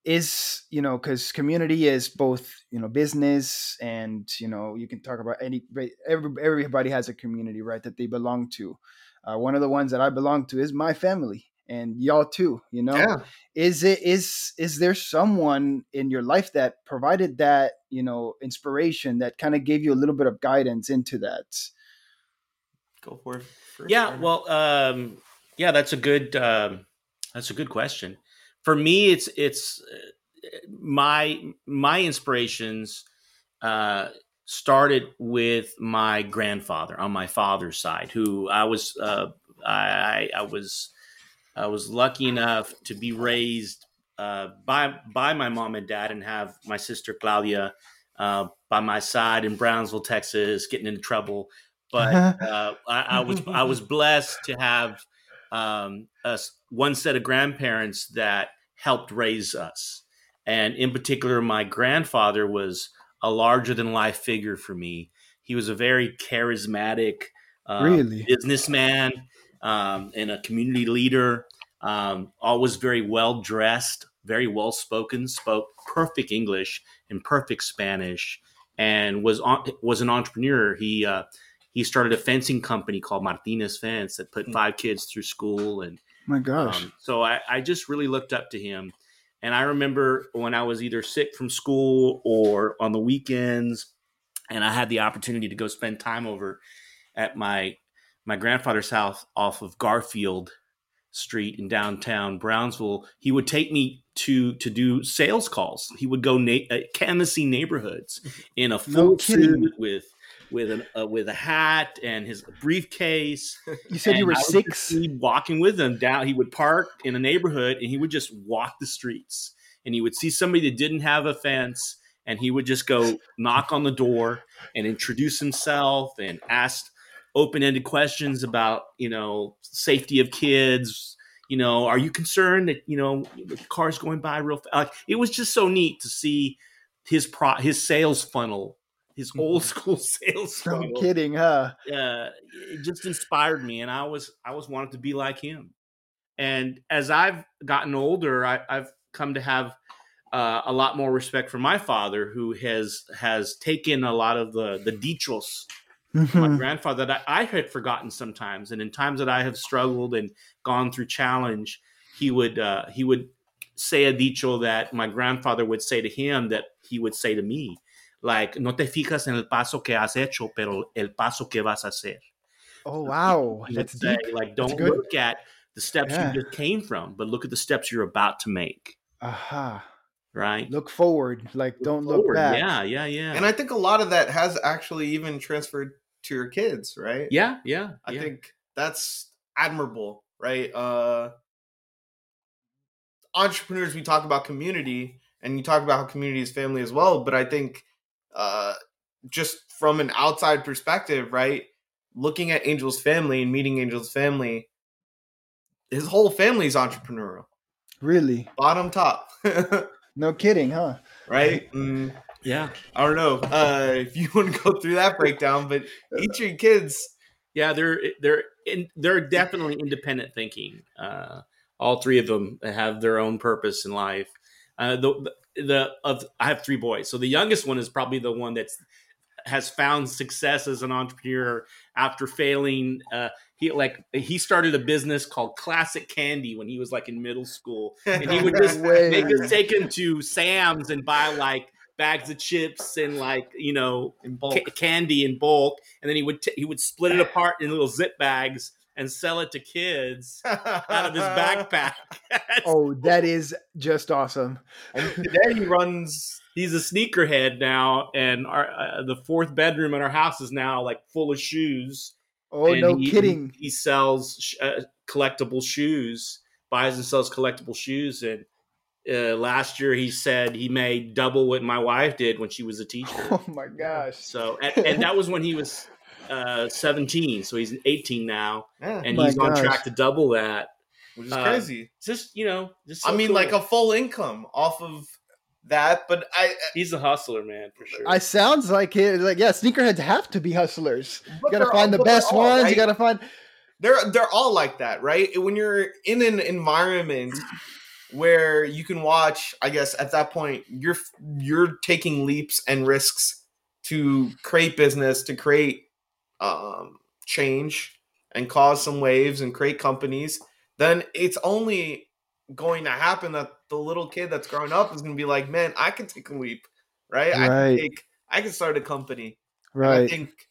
is you know because community is both you know business and you know you can talk about any every, everybody has a community right that they belong to uh, one of the ones that i belong to is my family and y'all too you know yeah. is it is is there someone in your life that provided that you know inspiration that kind of gave you a little bit of guidance into that Go for it. Yeah, Aaron. well, um, yeah, that's a good um, that's a good question. For me, it's it's uh, my my inspirations uh, started with my grandfather on my father's side, who I was uh, I I was I was lucky enough to be raised uh, by by my mom and dad, and have my sister Claudia uh, by my side in Brownsville, Texas, getting into trouble. But uh, I, I was I was blessed to have um, us one set of grandparents that helped raise us, and in particular, my grandfather was a larger than life figure for me. He was a very charismatic uh, Really? businessman um, and a community leader. Um, always very well dressed, very well spoken, spoke perfect English and perfect Spanish, and was on, was an entrepreneur. He uh, he started a fencing company called Martinez Fence that put Hmm. five kids through school and my gosh um, so I, I just really looked up to him. And I remember when I was either sick from school or on the weekends, and I had the opportunity to go spend time over at my my grandfather's house off of Garfield Street in downtown Brownsville. He would take me to to do sales calls. He would go na- uh, canvassing neighborhoods in a full kidding. suit with with an uh, with a hat and his briefcase you said you were I six walking with him down. He would park in a neighborhood and he would just walk the streets. And he would see somebody that didn't have a fence and he would just go knock on the door and introduce himself and ask open-ended questions about, you know, safety of kids. You know, are you concerned that, you know, the cars going by real fast? Like, it was just so neat to see his pro his sales funnel, his old school sales no funnel kidding huh? Uh, it just inspired me, and I was I was wanted to be like him. And as I've gotten older, I, I've come to have uh, a lot more respect for my father, who has has taken a lot of the the dichos from my grandfather that I, I had forgotten sometimes, and in times that I have struggled and gone through challenge, he would uh, he would say a dicho that my grandfather would say to him that he would say to me, like "No te fijas en el paso que has hecho, pero el paso que vas a hacer." oh wow He would that's say, deep like don't good. look at the steps Yeah. you just came from, but look at the steps you're about to make. aha Right? look forward like don't look back Yeah, yeah, yeah. And I think a lot of that has actually even transferred to your kids, right? yeah, yeah. I yeah. think that's admirable, right? Uh entrepreneurs we talk about community and you talk about how community is family as well, but I think uh just from an outside perspective, right? Looking at Angel's family and meeting Angel's family, his whole family's entrepreneurial, Really? bottom top, No kidding, huh? right? Mm, Yeah, I don't know uh, if you want to go through that breakdown, but each of your kids, yeah, they're they're in, they're definitely independent thinking. Uh, all three of them have their own purpose in life. Uh, the the of I have three boys, so the youngest one is probably the one that's has found success as an entrepreneur after failing. Uh, he like he started a business called Classic Candy when he was like in middle school, and he would just Way. they could take him to Sam's and buy like bags of chips and like you know in bulk. ca- candy in bulk, and then he would t- he would split it apart in little zip bags and sell it to kids out of his backpack. Oh, that is just awesome. and today he runs. He's a sneakerhead now, and our uh, the fourth bedroom in our house is now like full of shoes. Oh, And no he- kidding. He sells sh- uh, collectible shoes, buys and sells collectible shoes, and. Uh, last year, he said he made double what my wife did when she was a teacher. Oh my gosh. So, and, and that was when he was uh, 17. So he's 18 now, Yeah, and My he's on track to double that. which is uh, crazy. Just you know, just I mean, cool. like a full income off of that, but I. he's a hustler, man, for sure. I sounds like it. Like yeah, sneakerheads have to be hustlers. but You got to find all- the best all, ones. right? You got to find. they're they're all like that, right? When you're in an environment where you can watch, I guess at that point you're you're taking leaps and risks to create business, to create um, change, and cause some waves and create companies. Then it's only going to happen that the little kid that's growing up is going to be like, man, I can take a leap, right? I Right. can take, I can start a company. And I think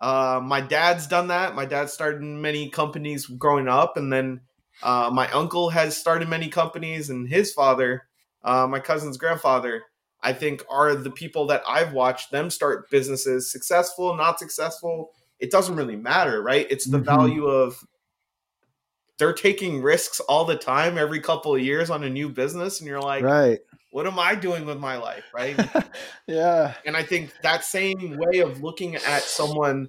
uh, my dad's done that. My dad started many companies growing up, and then uh, my uncle has started many companies, and his father, uh, my cousin's grandfather, I think are the people that I've watched them start businesses, successful, not successful. It doesn't really matter, right? It's the Mhm. value of they're taking risks all the time, every couple of years on a new business, and you're like, right. what am I doing with my life, right? yeah. And I think that same way of looking at someone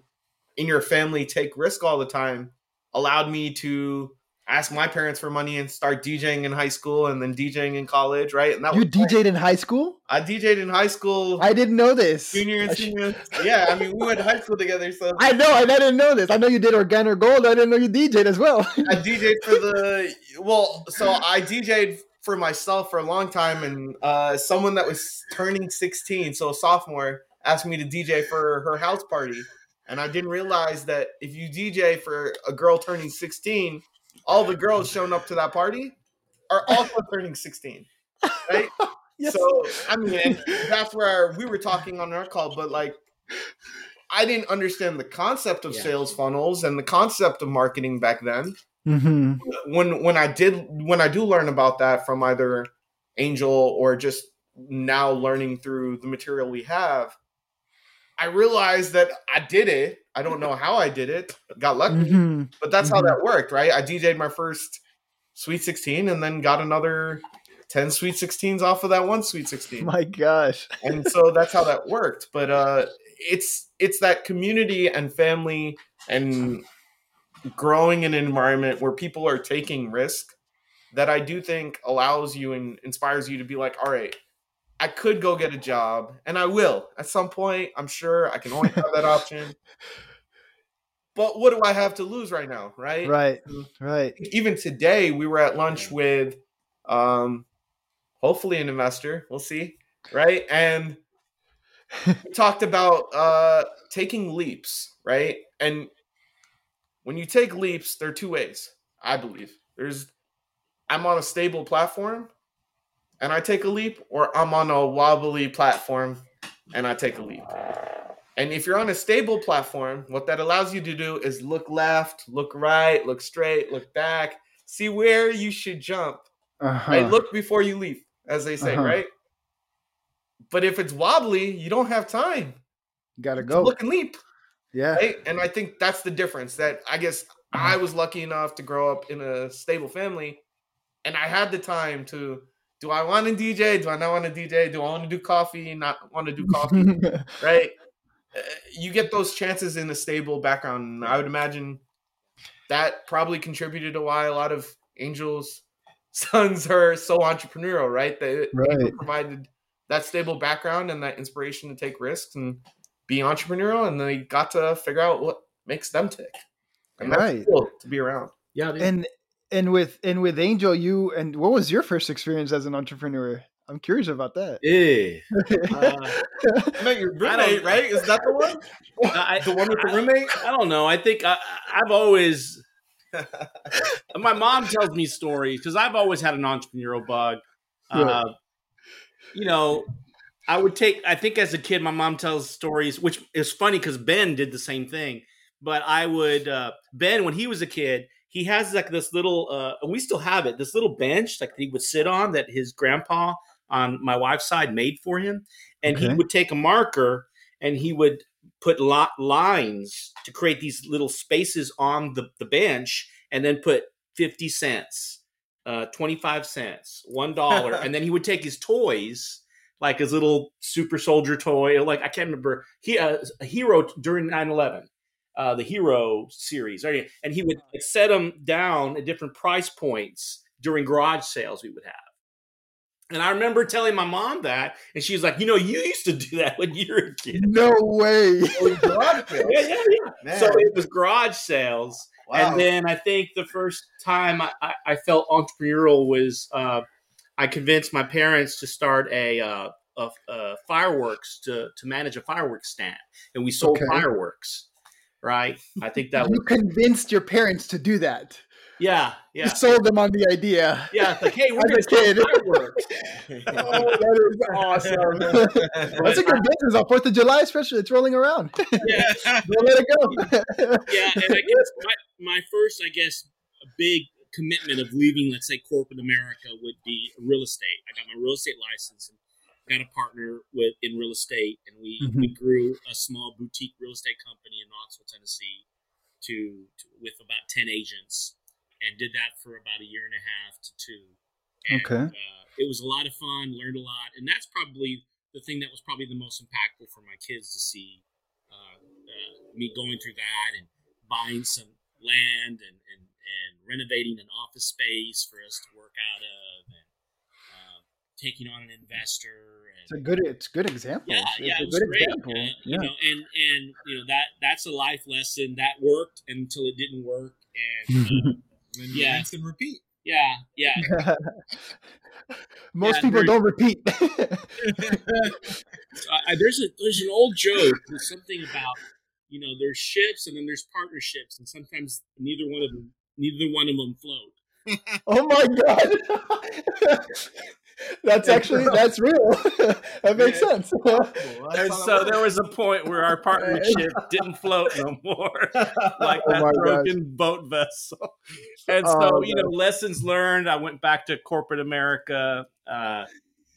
in your family take risk all the time allowed me to ask my parents for money and start DJing in high school and then DJing in college, right? And that You was DJ'd in high school? I DJ'd in high school, I didn't know this. junior and senior. Yeah, I mean we went to high school together, so I know. I didn't know this. I know you did Organic Gold. I didn't know you DJ'd as well. I DJ'd for the well, so I DJ'd for myself for a long time, and uh, someone that was turning 16, so a sophomore, asked me to DJ for her house party, and I didn't realize that if you DJ for a girl turning 16, all the girls showing up to that party are also turning 16, right? Yes. So I mean, that's where we were talking on our call, but like. I didn't understand the concept of Yeah. sales funnels and the concept of marketing back then hmm when when I did when I do learn about that from either Angel or just now learning through the material we have, I realized that I did it. I don't know how I did it. Got lucky, hmm but that's how Mhm. that worked, right? I DJ'd my first Sweet 16 and then got another 10 Sweet 16s off of that one Sweet 16 My gosh. and so that's how that worked but uh it's it's that community and family and growing in an environment where people are taking risk that i do think allows you and inspires you to be like all right i could go get a job and i will at some point i'm sure i can only have that option but what do i have to lose right now right? Right. Right. even today we were at lunch with um hopefully an investor we'll see right? And we talked about uh taking leaps right? And when you take leaps there are two ways i believe. There's i'm on a stable platform and i take a leap or i'm on a wobbly platform and i take a leap and if you're on a stable platform what that allows you to do is look left look right look straight look back see where you should jump Uh-huh. right look before you leap as they say Uh-huh. right but if it's wobbly you don't have time Gotta go. look and leap yeah. right and i think that's the difference that i guess Uh-huh. i was lucky enough to grow up in a stable family and i had the time to do i want to dj do i not want to dj do i want to do coffee not want to do coffee right you get those chances in a stable background and i would imagine that probably contributed to why a lot of Angel's sons are so entrepreneurial, right? They, Right. Provided that stable background and that inspiration to take risks and be entrepreneurial, and they got to figure out what makes them tick. And that's Right. cool to be around. Yeah, dude. And and with and with Angel, you and what was your first experience as an entrepreneur? I'm curious about that. Eh. Uh, I met your I roommate, right? Is that the one? I, The one with the roommate? I don't know. I think I, I've always. my mom tells me stories because I've always had an entrepreneurial bug. Yeah. Uh, you know, I would take. I think as a kid, my mom tells stories, which is funny because Ben did the same thing. But I would uh, Ben when he was a kid, he has like this little. Uh, we still have it. This little bench like he would sit on that his grandpa on my wife's side made for him, and he would take a marker and he would put lot lines to create these little spaces on the, the bench and then put 50 cents uh, 25 cents one dollar and then he would take his toys like his little super soldier toy like i can't remember he uh, a hero during 9-11 uh, the hero series and he would like, set them down at different price points during garage sales we would have and i remember telling my mom that and she was like you know you used to do that when you were a kid no way. yeah, yeah, yeah. So it was garage sales, Wow. and then I think the first time I, I, I felt entrepreneurial was uh, I convinced my parents to start a, uh, a, a fireworks to to manage a fireworks stand, and we sold Okay. fireworks. Right, I think that you was convinced your parents to do that. Yeah, yeah, You sold them on the idea. yeah. It's like, hey, we're gonna kid. fireworks. Oh, that is awesome. That's a good business on Fourth of July, especially. It's rolling around. yeah, Don't let it go. yeah, and I guess my, my first, I guess, big commitment of leaving, let's say, corporate America would be real estate. I got my real estate license and got a partner with in real estate, and we Mhm. we grew a small boutique real estate company in Knoxville, Tennessee, to, to with about ten agents, and did that for about a year and a half to two. And, Okay. Uh, it was a lot of fun, learned a lot, and that's probably the thing that was probably the most impactful for my kids to see uh, uh, me going through that and buying some land and, and, and renovating an office space for us to work out of and uh, taking on an investor and It's a good. It's a good example. yeah, It's yeah, a it was good great. example. Uh, yeah. You know, and and you know that that's a life lesson that worked until it didn't work, and uh, And then Yeah. you rinse and repeat. yeah, yeah, Most Yeah, people don't repeat. I, I- there's a there's an old joke. There's something about you know there's ships and then there's partnerships, and sometimes neither one of them neither one of them float. oh my god, that's actually that's real. that makes sense. And so there was a point where our partnership didn't float no more, like Oh that my broken boat vessel. And so, Oh, you know, lessons learned. I went back to corporate America, uh,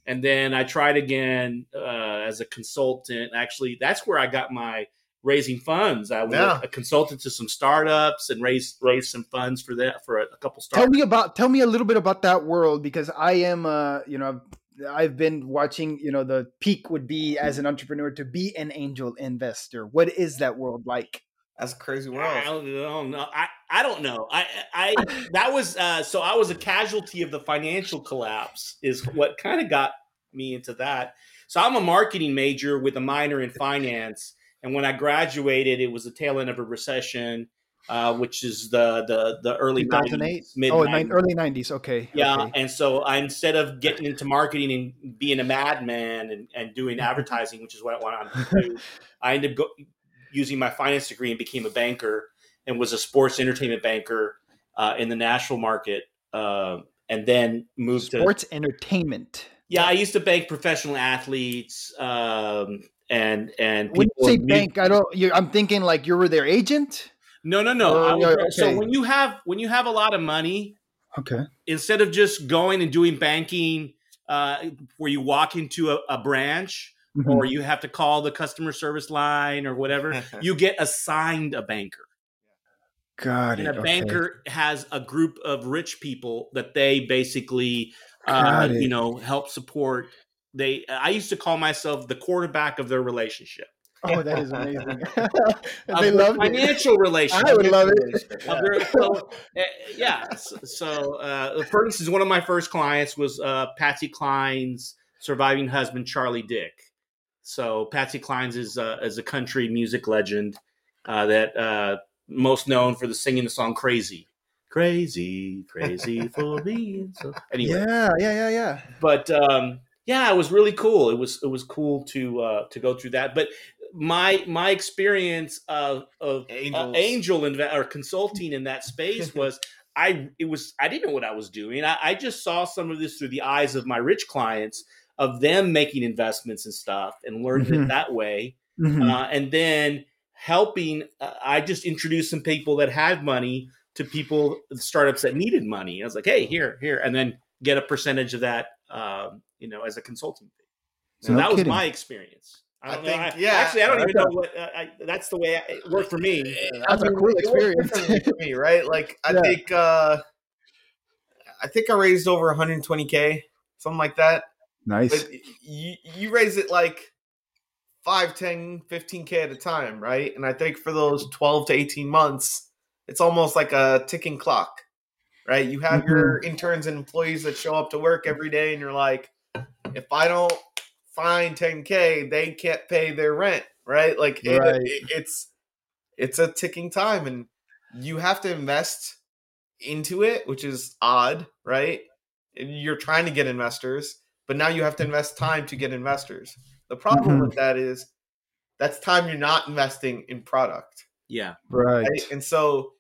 and then I tried again uh, as a consultant. Actually, that's where I got my raising funds. I was Yeah. a, a consultant to some startups and raised raised some funds for that for a, a couple tell me about tell me a little bit about that world because I am uh you know I've, I've been watching you know the peak would be as an entrepreneur to be an angel investor. What is that world like? That's a crazy I don't know. I, I don't know. I I that was uh, so I was a casualty of the financial collapse. Is what kind of got me into that. So I'm a marketing major with a minor in finance, and when I graduated, it was the tail end of a recession, uh, which is the the the early 2008? 90s, mid Oh, 90s. nine, early nineties. Okay. Yeah, okay. and so I instead of getting into marketing and being a madman and, and doing advertising, which is what I wanted to do, I ended up go, using my finance degree and became a banker and was a sports entertainment banker uh, in the national market, um, and then moved to Sports entertainment. yeah. I used to bank professional athletes um, and and When you say bank, I don't. You, I'm thinking like you were their agent. No, no, no. I was- yeah, So when you have when you have a lot of money, Okay. instead of just going and doing banking uh, where you walk into a, a branch Mhm. or you have to call the customer service line or whatever, you get assigned a banker. Got And it. a okay. banker has a group of rich people that they basically, uh, you know, help support. They, I used to call myself the quarterback of their relationship. Oh, that is amazing. they the love it. financial relationship. I would love it. Of their- so, yeah. So, uh, first is one of my first clients was uh, Patsy Cline's surviving husband, Charlie Dick. So Patsy Cline's is uh, is a country music legend uh, that uh, most known for the singing the song "Crazy." Crazy, crazy for me. So anyway, Yeah, yeah, yeah, yeah. but um, yeah, it was really cool. It was it was cool to uh, to go through that. But my my experience of of uh, angel inve- or consulting in that space was I it was I didn't know what I was doing. I, I just saw some of this through the eyes of my rich clients of them making investments and stuff and learned Mhm. it that way. Mhm. Uh, and then helping, uh, I just introduced some people that had money to people, startups that needed money. I was like, hey, here, here, and then get a percentage of that, um, you know, as a consulting fee. So No that was my experience. I I don't think- know. I, yeah. actually, I don't even Okay. know what. Uh, I, that's the way I, it worked for me. That's a cool experience. for me, right? Like I Yeah. think uh I think I raised over 120k, something like that. Nice. But you you raise it like 5, 10, 15k at a time, right? And I think for those 12 to 18 months, it's almost like a ticking clock. Right? You have your interns and employees that show up to work every day and you're like if I don't find 10k, they can't pay their rent, right? Like it- Right. it- it's it's a ticking time and you have to invest into it, which is odd, right? You're trying to get investors, but now you have to invest time to get investors. The problem Mhm. with that is that's time you're not investing in product Yeah. right. right? And so,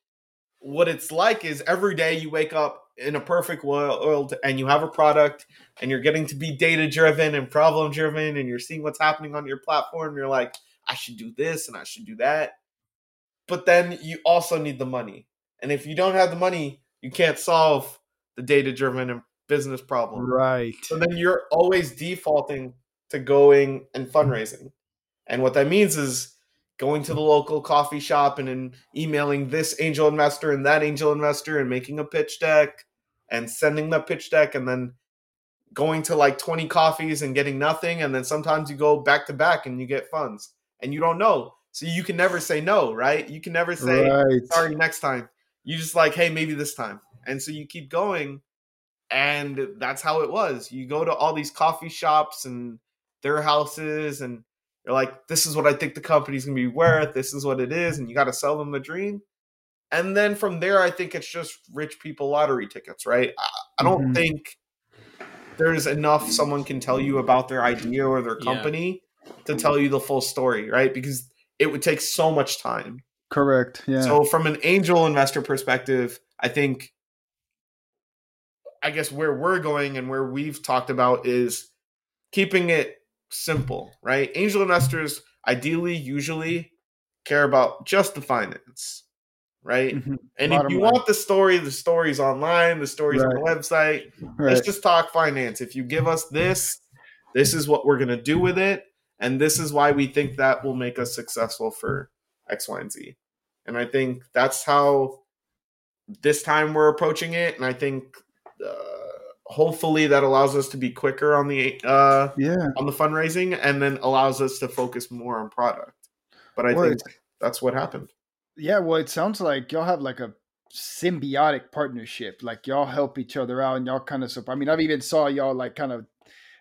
what it's like is every day you wake up in a perfect world and you have a product and you're getting to be data driven and problem driven and you're seeing what's happening on your platform. You're like, I should do this and I should do that. But then you also need the money. And if you don't have the money, you can't solve the data driven and business problem. Right. So then you're always defaulting to going and fundraising. And what that means is going to the local coffee shop and then emailing this angel investor and that angel investor and making a pitch deck and sending the pitch deck and then going to like 20 coffees and getting nothing. And then sometimes you go back to back and you get funds and you don't know. So you can never say no, right? You can never say, right. sorry next time you just like hey maybe this time and so you keep going and that's how it was you go to all these coffee shops and their houses and you're like this is what i think the company's gonna be worth this is what it is and you got to sell them the dream and then from there i think it's just rich people lottery tickets right i, I don't Mhm. think there's enough someone can tell you about their idea or their Yeah. company to tell you the full story right because it would take so much time Correct. Yeah. so, from an angel investor perspective, I think, I guess where we're going and where we've talked about is keeping it simple, right? Angel investors ideally, usually care about just the finance, right? Mhm. And Bottom if you line. want the story, the story's online, the story's on the website. right. Let's just talk finance. If you give us this, this is what we're going to do with it. And this is why we think that will make us successful for X, Y, and Z. And I think that's how this time we're approaching it. And I think uh, hopefully that allows us to be quicker on the uh, yeah. on the fundraising and then allows us to focus more on product. But I Well, think that's what happened. Yeah. Well, it sounds like y'all have like a symbiotic partnership. Like y'all help each other out and y'all kind of support. I mean, I've even saw y'all like kind of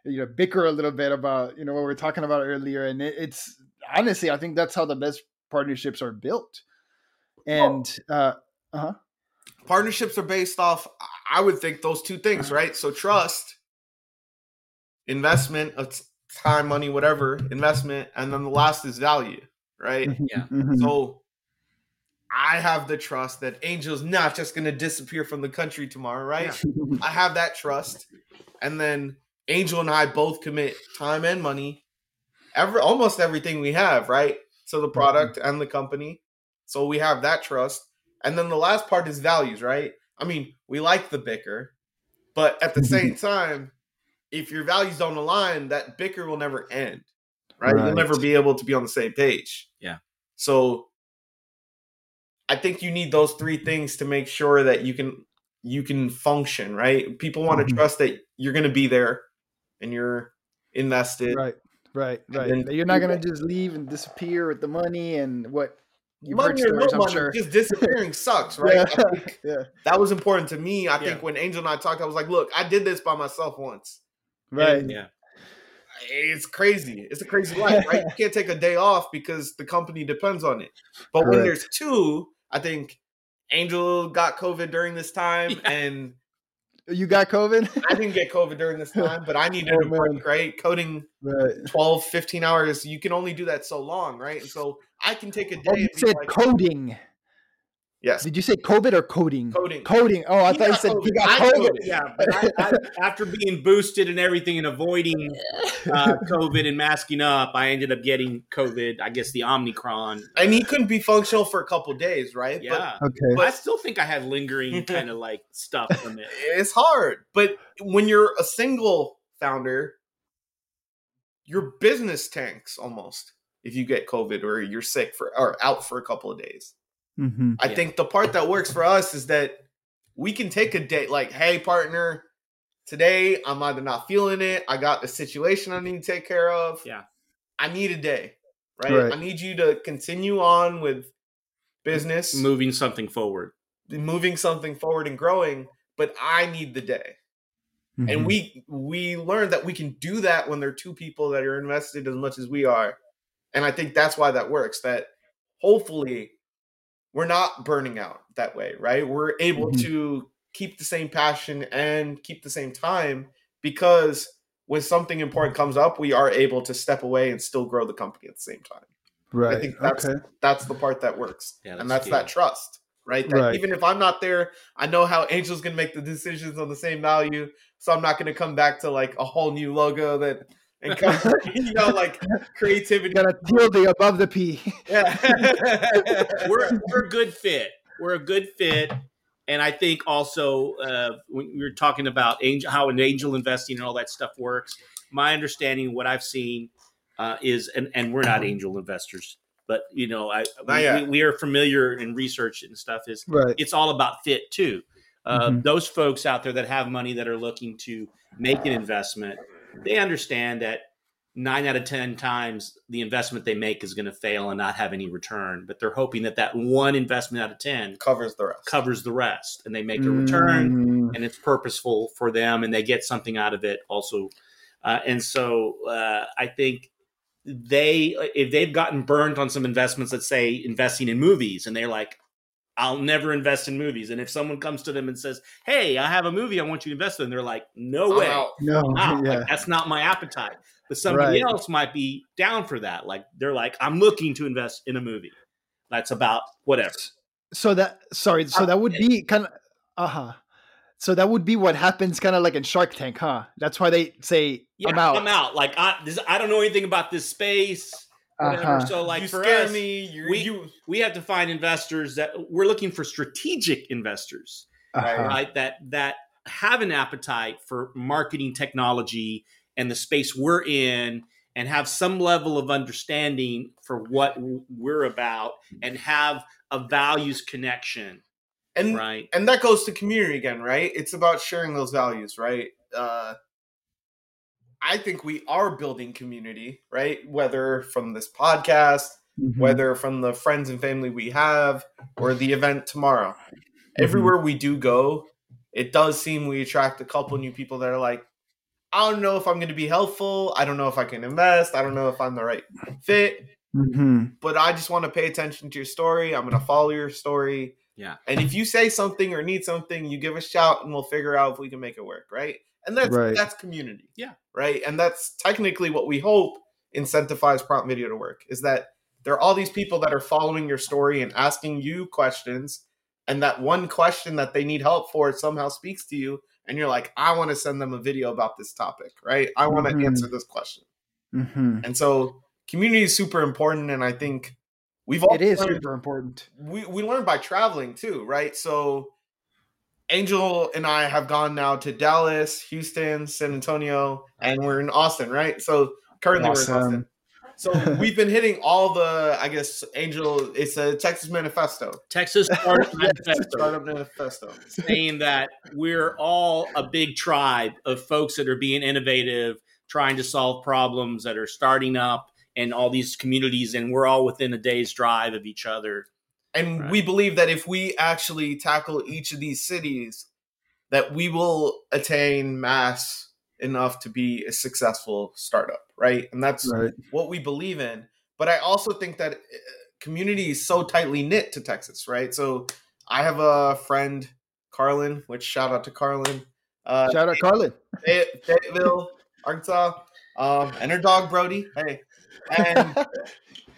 you know bicker a little bit about you know what we are talking about earlier, and it, it's honestly I think that's how the best partnerships are built. And uh, partnerships are based off i would think those two things mm-hmm. right? So trust investment of time money whatever investment and then the last is value right? Mm-hmm. Yeah. mhm. so i have the trust that angel's not just going to disappear from the country tomorrow right? I have that trust and then angel and i both commit time and money every almost everything we have right so the mm-hmm. product and the company. So we have that trust and then the last part is values right i mean we like the bicker but at the same time if your values don't align that bicker will never end right, you'll never be able to be on the same page Yeah. so i think you need those three things to make sure that you can you can function right people want to Mhm. trust that you're going to be there and you're invested right. Right, right. then- You're not gonna just leave and disappear with the money and what you've heard money or no I'm money, sure. just disappearing sucks, right? Yeah. Think yeah, that was important to me. I think when Angel and I talked, I was like, look, I did this by myself once. right. And Yeah. It's crazy. It's a crazy life, right? You can't take a day off because the company depends on it. But when there's two, I think Angel got COVID during this time, Yeah. and You got COVID? I didn't get COVID during this time, but I needed Oh, a break, right? Coding right. 12, 15 hours, you can only do that so long, right? And so I can take a day Oh, you said like, coding. yes, Did you say COVID or coding? coding. Coding. Oh, I He thought you said you COVID. got I COVID. Yeah, but I, I, after being boosted and everything and avoiding uh, COVID and masking up, I ended up getting COVID. I guess the Omicron. And he couldn't be functional for a couple days, right? Yeah, Okay. but I still think I had lingering kind of like stuff from it. it's hard. But when you're a single founder, your business tanks almost if you get COVID or you're sick for or out for a couple of days. hmm I Yeah. think the part that works for us is that we can take a day like, hey, partner, today I'm either not feeling it, I got the situation I need to take care of. Yeah. I need a day, right? Right. I need you to continue on with business, Moving something forward. moving something forward and growing, but I need the day. Mm-hmm. and we we learned that we can do that when there are two people that are invested as much as we are and i think that's why that works that hopefully we're not burning out that way right we're able Mhm. to keep the same passion and keep the same time because when something important comes up we are able to step away and still grow the company at the same time right. i think that's okay. that's the part that works Yeah, and that's that's that trust right that Right. even if i'm not there i know how angel's gonna make the decisions on the same value so i'm not gonna come back to like a whole new logo that and come, you know like creativity Got a tilde above the P. yeah we're we're a good fit. We're a good fit, and I think also uh, when we were talking about angel, how an angel investing and all that stuff works. My understanding, what I've seen, uh, is and and we're not angel investors, but you know, I we, we, we are familiar in research and stuff. Is Right. it's all about fit too. Uh, Mhm. Those folks out there that have money that are looking to make an investment, they understand that nine out of ten times the investment they make is going to fail and not have any return. But they're hoping that that one investment out of ten covers the rest covers the rest, and they make a return, Mm, and it's purposeful for them, and they get something out of it also. Uh, and so uh, I think they if they've gotten burned on some investments, let's say investing in movies, and they're like, I'll never invest in movies. And if someone comes to them and says, Hey, I have a movie I want you to invest in, they're like, No way. out. No. Wow, yeah. like, that's not my appetite. But somebody Right. else might be down for that. Like they're like, I'm looking to invest in a movie. That's about whatever. So that sorry, so that would be kind of uh huh. So that would be what happens, kind of like in Shark Tank, huh? That's why they say Yeah, I'm out. I'm out. Like I, this, I don't know anything about this space. Whatever. Uh-huh. So like you for us, me we- you we have to find investors that we're looking for strategic investors. Uh-huh. right that that have an appetite for marketing technology and the space we're in and have some level of understanding for what we're about and have a values connection and right and that goes to community again right it's about sharing those values right uh i think we are building community right whether from this podcast Mhm. whether from the friends and family we have or the event tomorrow. Everywhere we do go, it does seem we attract a couple new people that are like, I don't know if I'm going to be helpful. I don't know if I can invest. I don't know if I'm the right fit, Mhm. but I just want to pay attention to your story. I'm going to follow your story. Yeah. And if you say something or need something, you give a shout and we'll figure out if we can make it work, right? And that's Right. that's community. Yeah. Right? And that's technically what we hope incentivize prompt video to work is that there are all these people that are following your story and asking you questions and that one question that they need help for somehow speaks to you and you're like i want to send them a video about this topic right i want to Mhm. answer this question Mhm. and so community is super important and i think we've all It is learned, super important. we, we learned by traveling too right so angel and i have gone now to dallas houston san antonio and we're in austin right? So currently we're in austin. So we've been hitting all the i guess angel it's a texas manifesto. Texas startup manifesto startup manifesto. Saying that we're all a big tribe of folks that are being innovative trying to solve problems that are starting up and all these communities, and we're all within a day's drive of each other. And Right. we believe that if we actually tackle each of these cities, that we will attain mass enough to be a successful startup, right? And that's Right. what we believe in. But I also think that uh, community is so tightly knit to Texas, right? So I have a friend, Carlin, which shout out to Carlin, uh, Shout out Carlin. Fay- Fayetteville, Arkansas, um, and her dog Brody. Hey, and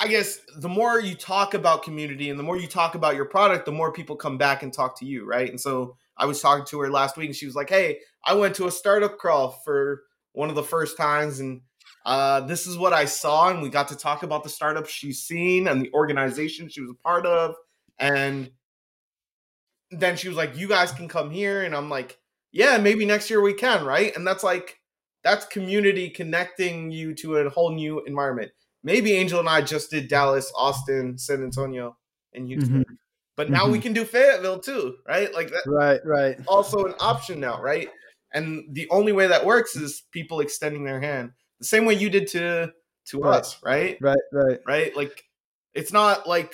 I guess the more you talk about community and the more you talk about your product, the more people come back and talk to you, right? And so I was talking to her last week, and she was like, "Hey, I went to a startup crawl for one of the first times, and uh, this is what I saw, and we got to talk about the startup she's seen and the organization she was a part of, and then she was like, "You guys can come here," and I'm like, "Yeah, maybe next year we can, right?" And that's like that's community connecting you to a whole new environment. Maybe Angel and I just did Dallas, Austin, San Antonio, and Houston, mm-hmm. but now we mm-hmm. can do Fayetteville too, right? Like that's Right, right. also an option now, right? And the only way that works is people extending their hand, the same way you did to to Right. us, right? Right, right. right? Like it's not like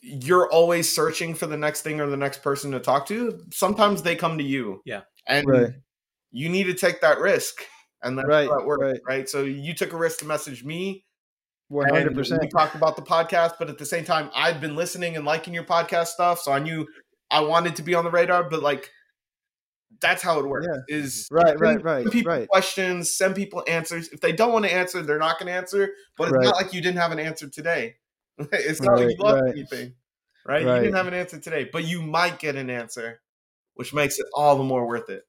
you're always searching for the next thing or the next person to talk to. Sometimes they come to you. Yeah. And Right. you need to take that risk. And that's Right, how it works, right. right. So you took a risk to message me. One hundred We percent. talked about the podcast, but at the same time, I've been listening and liking your podcast stuff. So I knew I wanted to be on the radar, but like that's how it works. Yeah. Is Right, right, right, people right. questions, send people answers. If they don't want to answer, they're not going to answer. But it's Right. not like you didn't have an answer today. it's not like you lost anything, right? You didn't have an answer today, but you might get an answer, which makes it all the more worth it.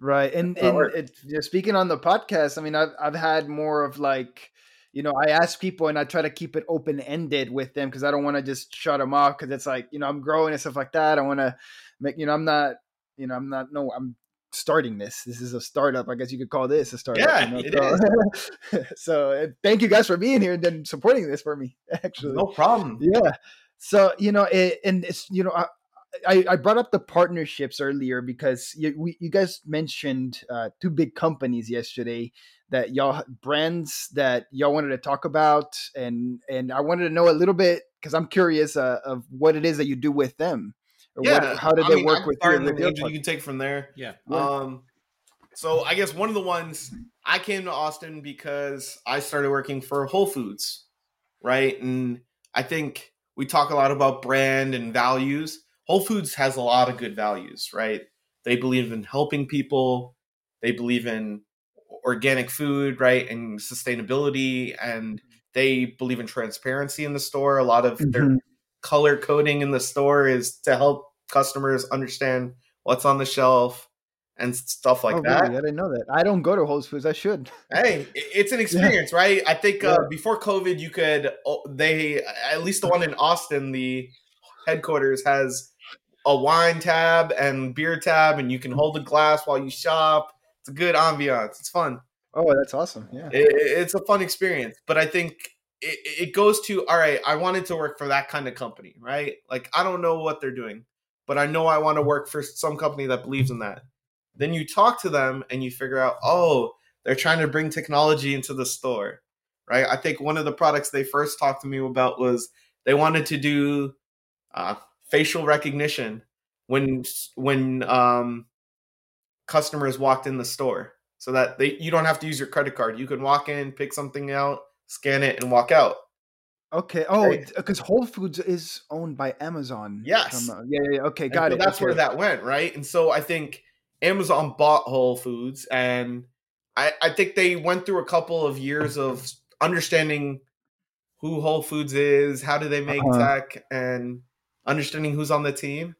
Right. And That's how it and it, you know, speaking on the podcast, I mean, I've I've had more of like, you know, I ask people and I try to keep it open ended with them because I don't want to just shut them off because it's like, you know, I'm growing and stuff like that. I want to make, you know, I'm not, you know, I'm not, no, I'm starting this. This is a startup. I guess you could call this a startup. Yeah, you know? it so, so thank you guys for being here and then supporting this for me. Actually, No problem. yeah. So you know, it, and it's you know, I, I I brought up the partnerships earlier because you we, you guys mentioned uh, two big companies yesterday that y'all brands that y'all wanted to talk about, and and I wanted to know a little bit because I'm curious uh, of what it is that you do with them. Or Yeah. what, how did I they mean, work with you? and with then your Angel, part- you can take from there. Yeah. Yeah. Um, so I guess one of the ones I came to Austin because I started working for Whole Foods, right? And I think we talk a lot about brand and values. Whole Foods has a lot of good values, right? They believe in helping people. They believe in organic food, right, and sustainability, and they believe in transparency in the store. A lot of their Mhm. color coding in the store is to help customers understand what's on the shelf and stuff like oh, that. really? I didn't know that. I don't go to Whole Foods. I should. Hey, it's an experience, right? I think uh, before COVID, you could oh, they at least the one in Austin, the headquarters has a wine tab and beer tab, and you can hold a glass while you shop. It's a good ambiance. It's fun. Oh, that's awesome. Yeah. It, it- it's a fun experience, but I think it, it goes to all right. I wanted to work for that kind of company, right? Like I don't know what they're doing, but I know I want to work for some company that believes in that. Then you talk to them and you figure out, oh, they're trying to bring technology into the store, right? I think one of the products they first talked to me about was they wanted to do uh, facial recognition when when um, customers walked in the store so that they you don't have to use your credit card. You can walk in, pick something out, scan it, and walk out. Okay. Oh, Right. because Whole Foods is owned by Amazon. Yes. I'm, uh, yeah, yeah, yeah. Okay, got so it. That's where that went, right? And so I think Amazon bought Whole Foods, and I, I think they went through a couple of years of understanding who Whole Foods is, how do they make Uh-huh. tech, and understanding who's on the team.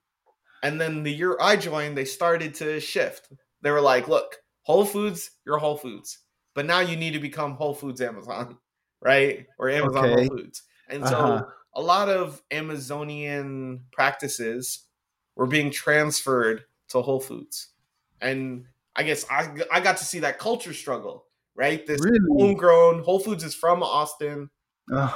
And then the year I joined, they started to shift. They were like, "Look, Whole Foods, you're Whole Foods, but now you need to become Whole Foods Amazon, right? Or Amazon Okay. Whole Foods." And so Uh-huh. a lot of Amazonian practices were being transferred to Whole Foods. And I guess I, I got to see that culture struggle, right? This Really? homegrown Whole Foods is from Austin.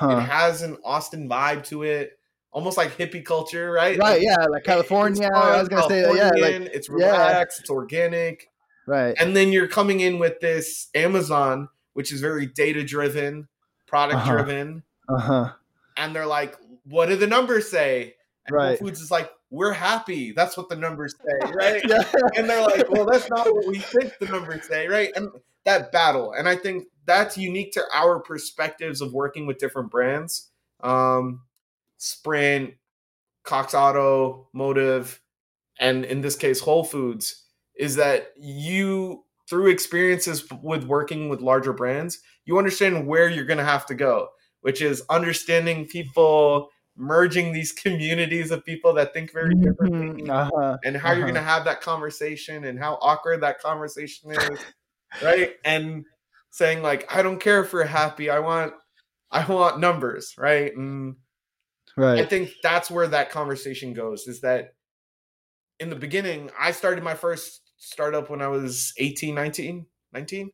It Uh-huh. has an Austin vibe to it, almost like hippie culture, right? Right, Like, yeah, like California. I was gonna say, yeah, like it's yeah. relaxed, it's organic. Right. And then you're coming in with this Amazon, which is very data driven, product driven. Uh huh. And they're like, what do the numbers say? And Right. Whole Foods is like, we're happy. That's what the numbers say, right? Yeah. and they're like, well, that's not what we think the numbers say, right? And that battle. And I think that's unique to our perspectives of working with different brands. Um, Sprint, Cox Auto, Motive, and in this case, Whole Foods, is that you, through experiences with working with larger brands, you understand where you're going to have to go, which is understanding people, merging these communities of people that think very differently Uh huh. and how you're Uh-huh. going to have that conversation and how awkward that conversation is right and saying like i don't care if we're happy i want i want numbers right and i think that's where that conversation goes is that in the beginning i started my first startup when i was 18 19 19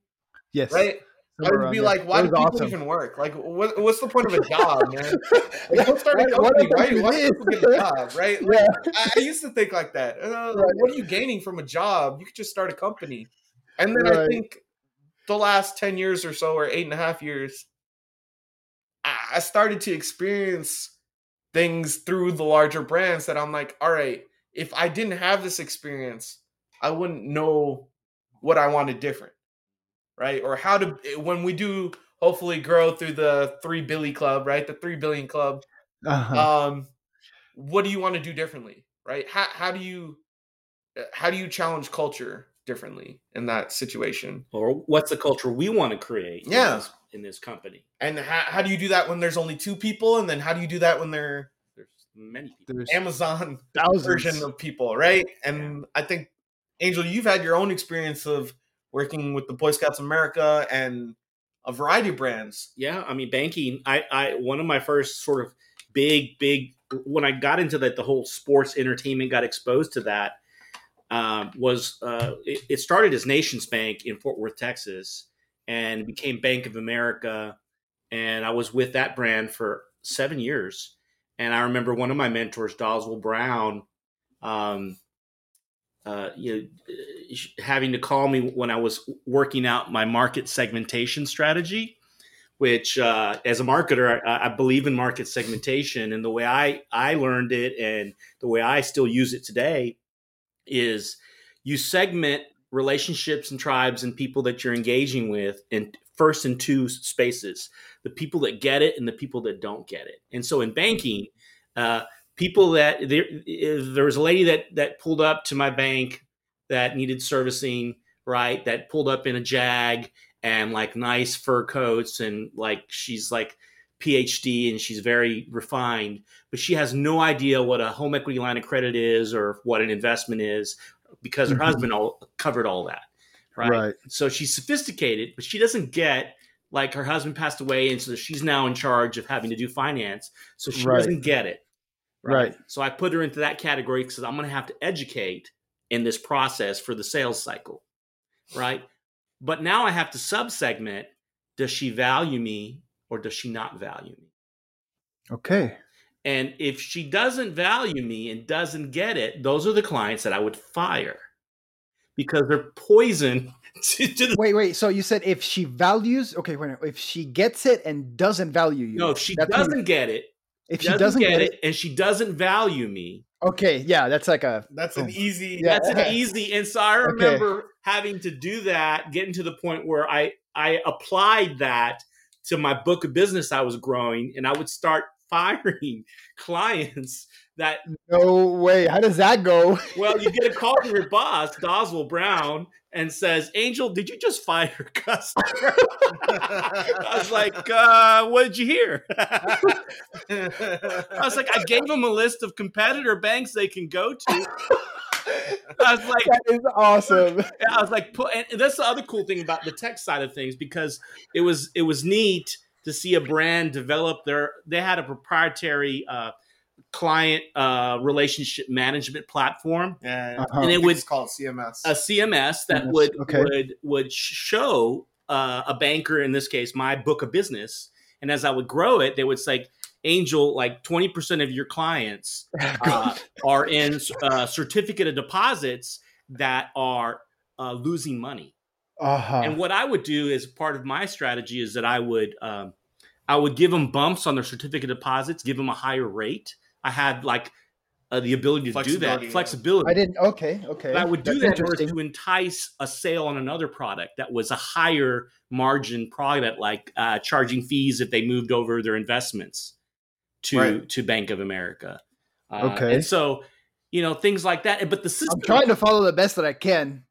Yes. right i would be there. like why do people awesome. even work like what, what's the point of a job man like, go start a Why- why company why, do why do people get a job right Like, Yeah. I, I used to think like that. Uh, Right. What are you gaining from a job? You could just start a company. And then I think the last 10 years or so, or eight and a half years, I I started to experience things through the larger brands that I'm like, all right, if I didn't have this experience, I wouldn't know what I wanted different. Right. Or how to, when we do hopefully grow through the 3 Billy Club, right? The 3 billion club Uh-huh. um what do you want to do differently right how, how do you uh, how do you challenge culture differently in that situation or what's the culture we want to create in Yeah. This, in this company. And how, how do you do that when there's only two people? And then how do you do that when they're there's many people. There's amazon thousands. version of people right? And i think angel you've had your own experience of working with the boy scouts of america and a variety of brands. Yeah i mean banking i i one of my first sort of big big when i got into that the whole sports entertainment got exposed to that um, was uh, it, it started as nations bank in fort worth texas and became bank of america and i was with that brand for seven years and i remember one of my mentors doswell brown um, uh, you know, having to call me when I was working out my market segmentation strategy, which uh, as a marketer, I, I believe in market segmentation. And the way I, I learned it and the way I still use it today is you segment relationships and tribes and people that you're engaging with in first in two spaces the people that get it and the people that don't get it. And so in banking, uh, people that there, there was a lady that that pulled up to my bank that needed servicing right that pulled up in a jag and like nice fur coats and like she's like phd and she's very refined but she has no idea what a home equity line of credit is or what an investment is because her Mhm. husband all covered all that right? Right. so she's sophisticated but she doesn't get like her husband passed away and so she's now in charge of having to do finance so she Right. doesn't get it Right. so I put her into that category because I'm going to have to educate in this process for the sales cycle, right? But now I have to subsegment: Does she value me or does she not value me? Okay. And if she doesn't value me and doesn't get it, those are the clients that I would fire because they're poison to, to the. Wait, wait. So you said if she values, okay, wait, if she gets it and doesn't value you. No, if she doesn't get it, if she doesn't, doesn't get, it, and she doesn't value me, okay, yeah, that's like a that's an oh, easy Yeah. that's an easy and so i Okay. remember having to do that getting to the point where i i applied that to my book of business i was growing and i would start firing clients that no way. How does that go? well you get a call from your boss doswell brown and says angel did you just fire a customer i was like uh what did you hear I was like, I gave them a list of competitor banks they can go to. I was like, That is awesome. I was like, put, and that's the other cool thing about the tech side of things because it was it was neat to see a brand develop their. They had a proprietary uh, client uh, relationship management platform, yeah Uh-huh. and it was called cms a CMS that CMS, would okay. would would show uh, a banker in this case my book of business, and as I would grow it, they would say, Angel, like twenty percent of your clients uh, are in uh, certificate of deposits that are uh, losing money. Uh-huh. And what I would do as part of my strategy is that I would um, I would give them bumps on their certificate deposits, give them a higher rate. I had like uh, the ability to do that Flexibility, I didn't. Okay, okay. But I would do That's that in to entice a sale on another product that was a higher margin product, like uh, charging fees if they moved over their investments to Right. to Bank of America. Uh, Okay. and so you know things like that. But the system, I'm trying to follow the best that I can.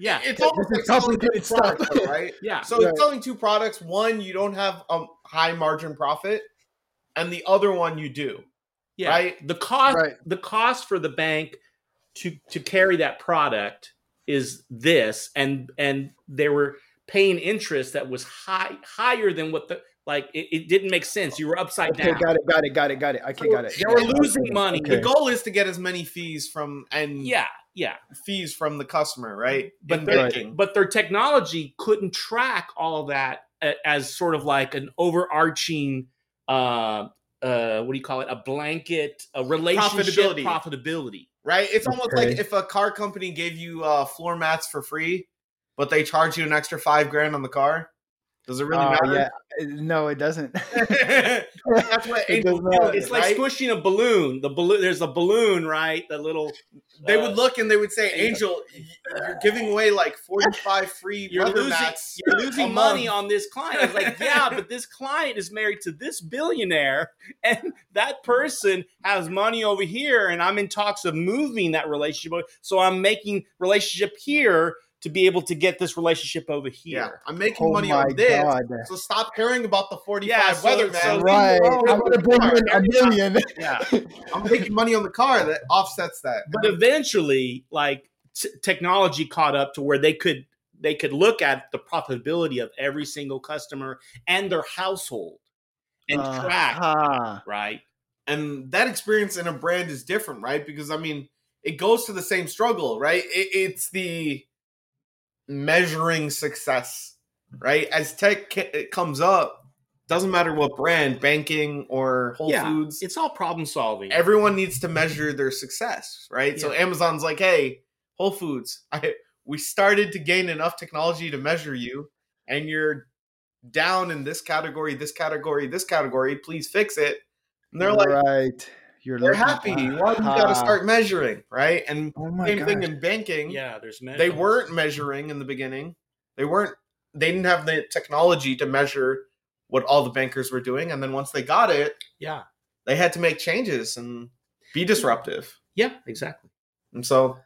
Yeah, It's This almost is like selling two complicated stuff. products, though, right? yeah, So Right. it's selling two products. One, you don't have a high margin profit, and the other one you do. yeah. right? The cost, Right. the cost for the bank to to carry that product is this, and and they were paying interest that was high higher than what the like. It, it didn't make sense. You were upside Okay, down. got it, got it, got it, got it. Okay, So got it. They were losing money. Okay. The goal is to get as many fees from and Yeah, yeah. fees from the customer, right? But In they're- banking. But their technology couldn't track all of that as sort of like an overarching, uh, uh, what do you call it? A blanket, a relationship Profitability. profitability. right? It's almost like if a car company gave you uh, floor mats for free, but they charge you an extra five grand on the car. Does it really Uh, matter? yeah. No, it doesn't. That's what It does not. did, It's like right? squishing a balloon. The balloon. There's a balloon, right? The little. They uh, would look and they would say, "Angel, y- you're giving away like 45 free You're losing, mats. you're losing money on this client. I was like, yeah, but this client is married to this billionaire, and that person has money over here, and I'm in talks of moving that relationship. So I'm making relationship here to be able to get this relationship over here. Yeah, I'm making Oh money on this. god. So stop caring about the 45 Yeah, so- weather so Right. Leave me alone I'm gonna bring car. in a million. Yeah. I'm making money on the car that offsets that. but eventually like t- technology caught up to where they could they could look at the profitability of every single customer and their household and track Uh-huh. right and that experience in a brand is different, right? Because I mean, it goes to the same struggle, right? It, it's the measuring success, mm-hmm. right? As tech ca- comes up, doesn't matter what brand, banking or Whole Yeah, Foods, it's all problem solving everyone needs to measure their success, right? So Amazon's like, hey, Whole Foods, I, we started to gain enough technology to measure you, and you're down in this category, this category, this category. Please fix it. And they're like, right. You're they're looking- happy. Well, you got to start measuring, right? And Oh my same thing in banking. yeah there's They weren't measuring in the beginning. They weren't. They didn't have the technology to measure what all the bankers were doing. And then once they got it, yeah they had to make changes and be disruptive. yeah exactly And so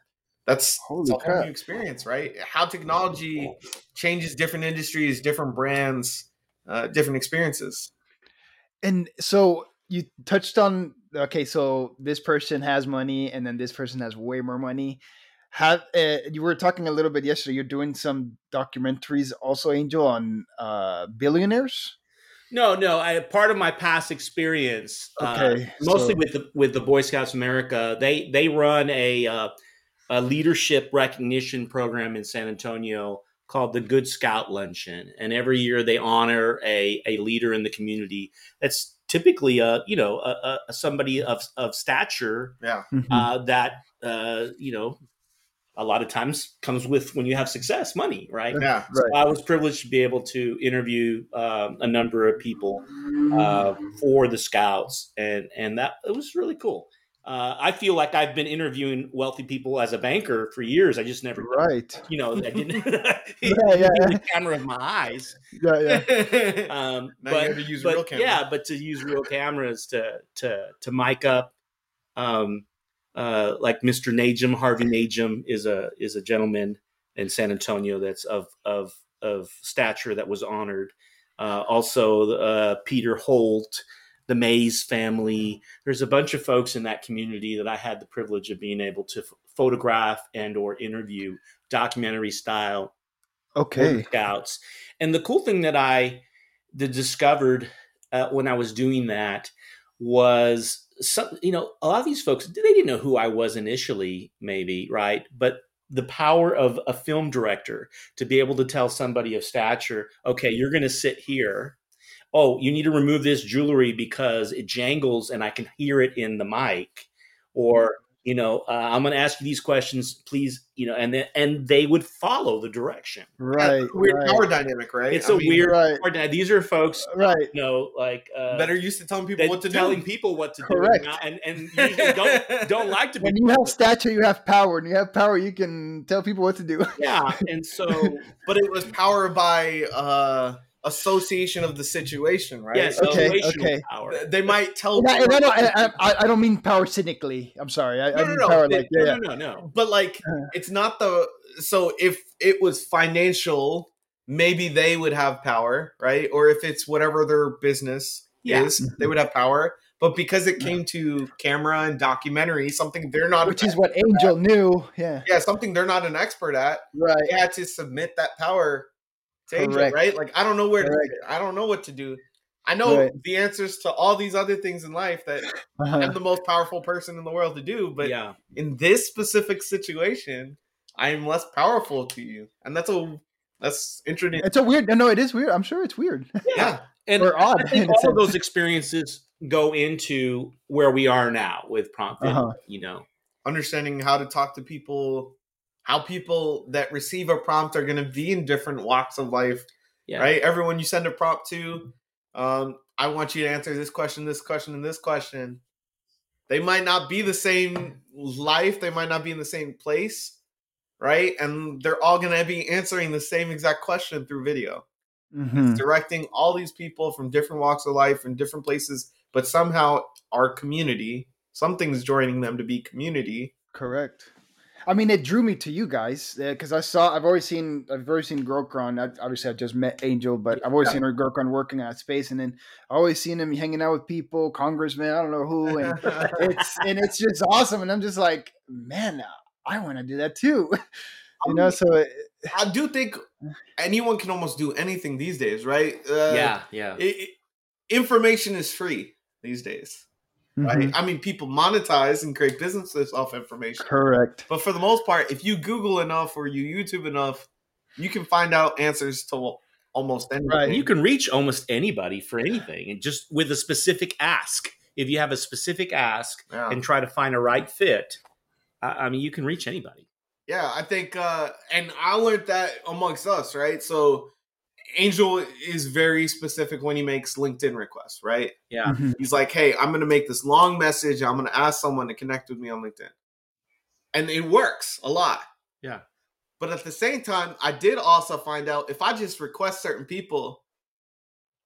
that's, Holy it's a whole crap. new experience, right? How technology changes different industries, different brands, uh, different experiences. And so you touched on okay, so this person has money, and then this person has way more money. Have uh, you were talking a little bit yesterday? You're doing some documentaries, also, Angel, on uh, billionaires. no no I, part of my past experience uh, Okay, mostly so- with the with the boy scouts of america they they run a uh, a leadership recognition program in san antonio called the good scout luncheon and every year they honor a, a leader in the community that's typically a you know a, a somebody of of stature Yeah. Mhm. uh, that uh, you know a lot of times comes with when you have success money right Yeah. right. I was privileged to be able to interview um, a number of people uh, for the Scouts, and and that it was really cool. Uh, I feel like I've been interviewing wealthy people as a banker for years. I just never, Right. you know, I didn't Yeah, yeah. the camera of my eyes. Yeah, yeah. Um, Now but you have to use but real camera. yeah, but to use real cameras to to to mic up, um, uh, like Mr. Najim, Harvey Najim is a is a gentleman in San Antonio that's of of of stature that was honored. Uh, also, uh, Peter Holt, the Mays family. There's a bunch of folks in that community that I had the privilege of being able to f- photograph and or interview, documentary style, Okay. Scouts. And the cool thing that I d- discovered uh, when I was doing that was some, you know, a lot of these folks they didn't know who I was initially, maybe right, but the power of a film director to be able to tell somebody of stature, okay, you're going to sit here. Oh, you need to remove this jewelry because it jangles and I can hear it in the mic. Or you know, uh, I'm going to ask you these questions, please, you know, and then and they would follow the direction. Right. That's a weird right, power dynamic, right? It's a a weird. right. part. Now, These are folks, Right. you know, like uh, that are used to telling people what to telling do. people what to Correct. do, and and usually don't don't like to be. When you have stature, you have power. And you have power, you can tell people what to do. yeah, and so but it was power by uh, association of the situation, right? yeah, So Okay, okay. power. they might tell, And I, and I, don't, I, I, I don't mean power cynically. I'm sorry. I, I No, no, mean no. power They- like, yeah, yeah. No, no, no. but like Uh. it's not the. So if it was financial, maybe they would have power, right? Or if it's whatever their business Yeah. is, they would have power. But because it came to camera and documentary, something they're not, Which is what Angel knew. Yeah. yeah, something they're not an expert at, Right. they had to submit that power to Angel, right? Like I don't know where Correct. to, I don't know what to do. I know Right. the answers to all these other things in life that Uh-huh. I'm the most powerful person in the world to do, but yeah, in this specific situation, I am less powerful to you, and that's a that's interesting. It's a weird. No, it is weird. I'm sure it's weird. Yeah, and Or odd, I think in a all of those experiences go into where we are now with prompt. Uh-huh. You know, understanding how to talk to people, how people that receive a prompt are going to be in different walks of life, yeah, right? Everyone you send a prompt to, um, I want you to answer this question, this question, and this question. They might not be the same life. They might not be in the same place, right? And they're all going to be answering the same exact question through video. Mhm. directing all these people from different walks of life and different places, but somehow our community, something's joining them to be community. Correct. I mean, it drew me to you guys because I saw. I've always seen. I've always seen Gurkaran. I, obviously, I just met Angel, but I've always Yeah. seen her Gurkaran working at space, and then I always seen him hanging out with people, congressmen, I don't know who, and it's and it's just awesome. And I'm just like, man, I want to do that too. You know, so it, I do think anyone can almost do anything these days, right? Uh, yeah, yeah. it- it- information is free these days, right? Mhm. I mean, people monetize and create businesses off information. correct. But for the most part, if you Google enough or you YouTube enough, you can find out answers to almost anything. Right. you can reach almost anybody for anything, and just with a specific ask. If you have a specific ask Yeah. and try to find a right fit, I, I mean, you can reach anybody. Yeah, I think, uh, and I learned that amongst us, right? So Angel is very specific when he makes LinkedIn requests, right? Yeah, Mhm. He's like, hey, I'm going to make this long message. I'm going to ask someone to connect with me on LinkedIn. And it works a lot. Yeah. But at the same time, I did also find out if I just request certain people,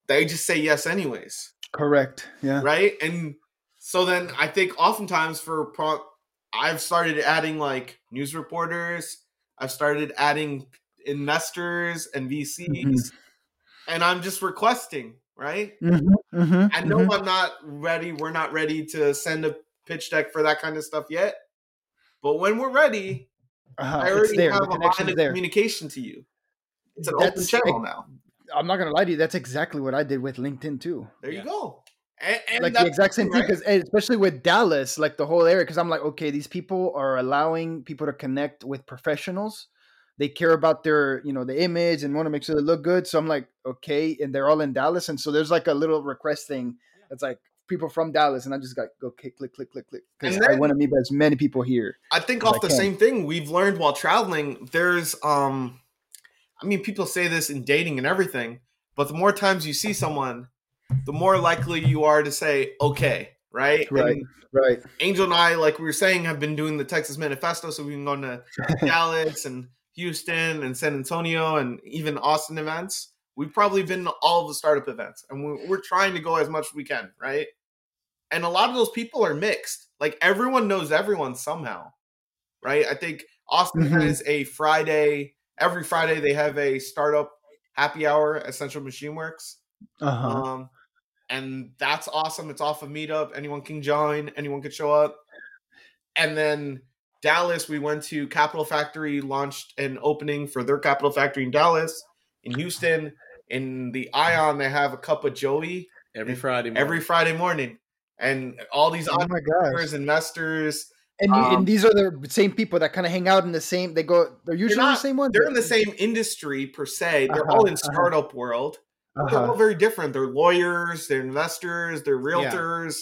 they just say yes, anyways Correct. Yeah. right? And so then I think oftentimes for prompt, I've started adding like news reporters. I've started adding investors and VCs, Mhm. and I'm just requesting, right? Mhm, mhm, I know mhm. I'm not ready. We're not ready to send a pitch deck for that kind of stuff yet. But when we're ready, Uh-huh, I already there. have The a line of there. communication to you. It's an open That's- channel now. I'm not gonna lie to you. That's exactly what I did with LinkedIn too. There Yeah. you go. And, and like the exact same thing, right? because especially with Dallas, like the whole area. Because I'm like, okay, these people are allowing people to connect with professionals. They care about their, you know, the image and want to make sure they look good. So I'm like, okay, and they're all in Dallas, and so there's like a little request thing that's like people from Dallas, and I just got go click, click, click, click, click, because I want to meet as many people here. I think off I the can. same thing we've learned while traveling, there's um I mean people say this in dating and everything, but the more times you see someone, the more likely you are to say okay, right? Right. And Right. Angel and I, like we were saying, have been doing the Texas Manifesto, so we've been going to Dallas and Houston and San Antonio and even Austin events. We've probably been to all the startup events, and we're, we're trying to go as much as we can, right? And a lot of those people are mixed. Like everyone knows everyone somehow, right? I think Austin Mhm. has a Friday. Every Friday they have a startup happy hour at Central Machine Works. Uh huh. Um, and that's awesome. It's off of Meetup. Anyone can join. Anyone can show up. And then Dallas, we went to Capital Factory, launched an opening for their Capital Factory in Dallas. In Houston, in the Ion, they have a cup of Joey every Friday. every morning. Friday morning, and all these oh entrepreneurs, investors, And, um, and these are the same people that kind of hang out in the same. They go. They're usually the not- same ones. they're in the same industry per se. They're Uh-huh, all in uh-huh. startup world. but They're Uh-huh. all very different. They're lawyers, they're investors, they're realtors.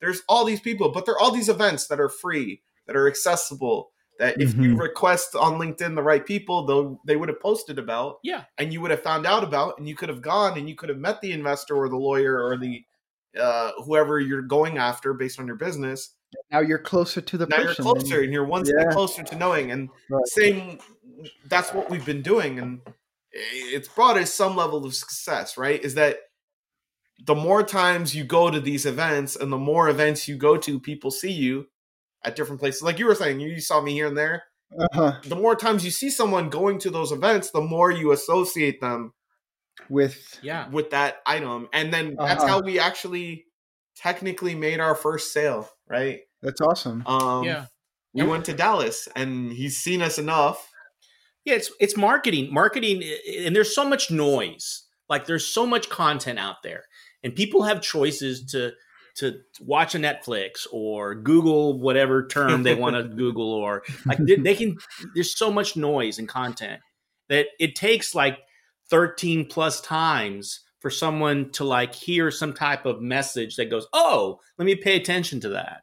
There's all these people, but there are all these events that are free. That are accessible. That if you Mhm. request on LinkedIn the right people, they'll they would have posted about, Yeah. and you would have found out about, and you could have gone and you could have met the investor or the lawyer or the uh, whoever you're going after based on your business. Now you're closer to the Now you're closer, and you're one step closer to knowing. And Right. same, that's what we've been doing, and it's brought us some level of success. Right? Is that the more times you go to these events, and the more events you go to, people see you at different places. Like you were saying, you saw me here and there. uh-huh. The more times you see someone going to those events, the more you associate them with Yeah. with that item, and then that's Uh-huh. how we actually technically made our first sale. Right? that's awesome. Um, Yeah. we went to Dallas, and he's seen us enough. Yeah, it's it's marketing. Marketing and there's so much noise. Like there's so much content out there. And people have choices to to watch a Netflix or Google whatever term they want to Google or like they, they can there's so much noise and content that it takes like 13 plus times for someone to like hear some type of message that goes, "Oh, let me pay attention to that."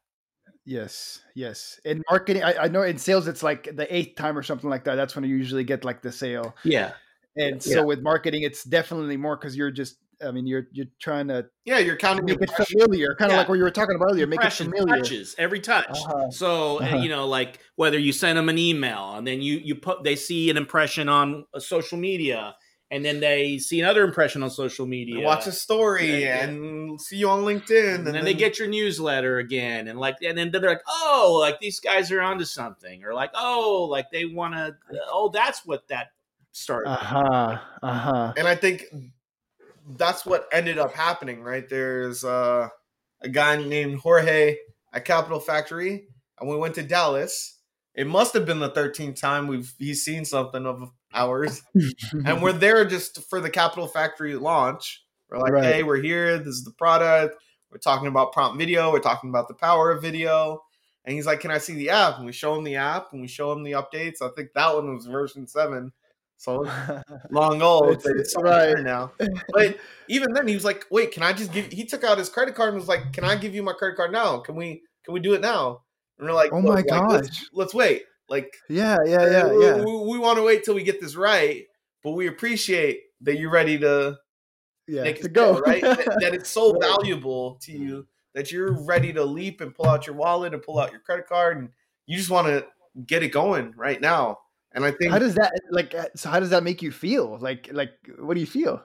Yes, yes. In marketing, I, I know in sales it's like the eighth time or something like that. That's when you usually get like the sale. Yeah. And so with marketing, it's definitely more because you're just. I mean, you're you're trying to Yeah, you're counting make it familiar, kind of like what you were talking about earlier. Make it familiar. touches every touch. Uh-huh. So uh, Uh-huh. you know, like whether you send them an email and then you you put they see an impression on uh, social media, and then they see another impression on social media. Watch a story Yeah, yeah. and see you on LinkedIn, and then, they get your newsletter again, and like, and then they're like, oh, like these guys are onto something, or like, oh, like they want to, oh, that's what that started. Uh huh. Uh huh. and I think that's what ended up happening. Right there's uh, a guy named Jorge at Capital Factory, and we went to Dallas. It must have been the 13th time we've he's seen something of ours, and we're there just for the Capital Factory launch. We're like, Right. hey, we're here. This is the product. We're talking about prompt video. We're talking about the power of video. And he's like, can I see the app? And we show him the app and we show him the updates. I think that one was version seven. So long old. It's- it's right. now. But even then, he was like, "Wait, can I just give?" He took out his credit card and was like, "Can I give you my credit card now? Can we? Can we do it now?" And we're like, Oh "Look, my like, let's, gosh. let's wait. Like, yeah, yeah, uh, yeah, we, yeah, we, want to wait till we get this right, but we appreciate that you're ready to yeah. make To it go right. that, that it's so Right. valuable to you that you're ready to leap and pull out your wallet and pull out your credit card, and you just want to get it going right now. And I think how does that like? uh, So how does that make you feel? Like, like what do you feel?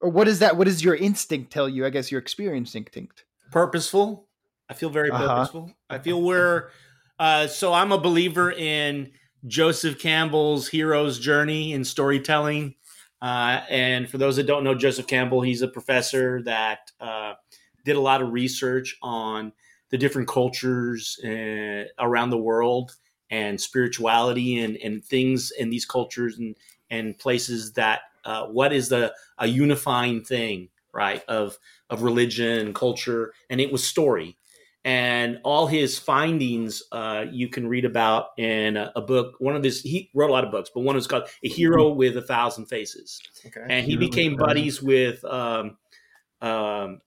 Or what is that? What does your instinct tell you? I guess your experience instinct. purposeful. I feel very Uh-huh. purposeful. I feel we're uh, so I'm a believer in Joseph Campbell's hero's journey in storytelling. Uh, and for those that don't know Joseph Campbell, he's a professor that uh, did a lot of research on the different cultures uh, around the world and spirituality and, and things in these cultures and, and places that uh, what is the a unifying thing right of of religion and culture. And it was story. And all his findings uh, you can read about in a, a book. One of his he wrote a lot of books but one was called a hero with a thousand faces. Okay, and he Hero with a became buddies with um, um,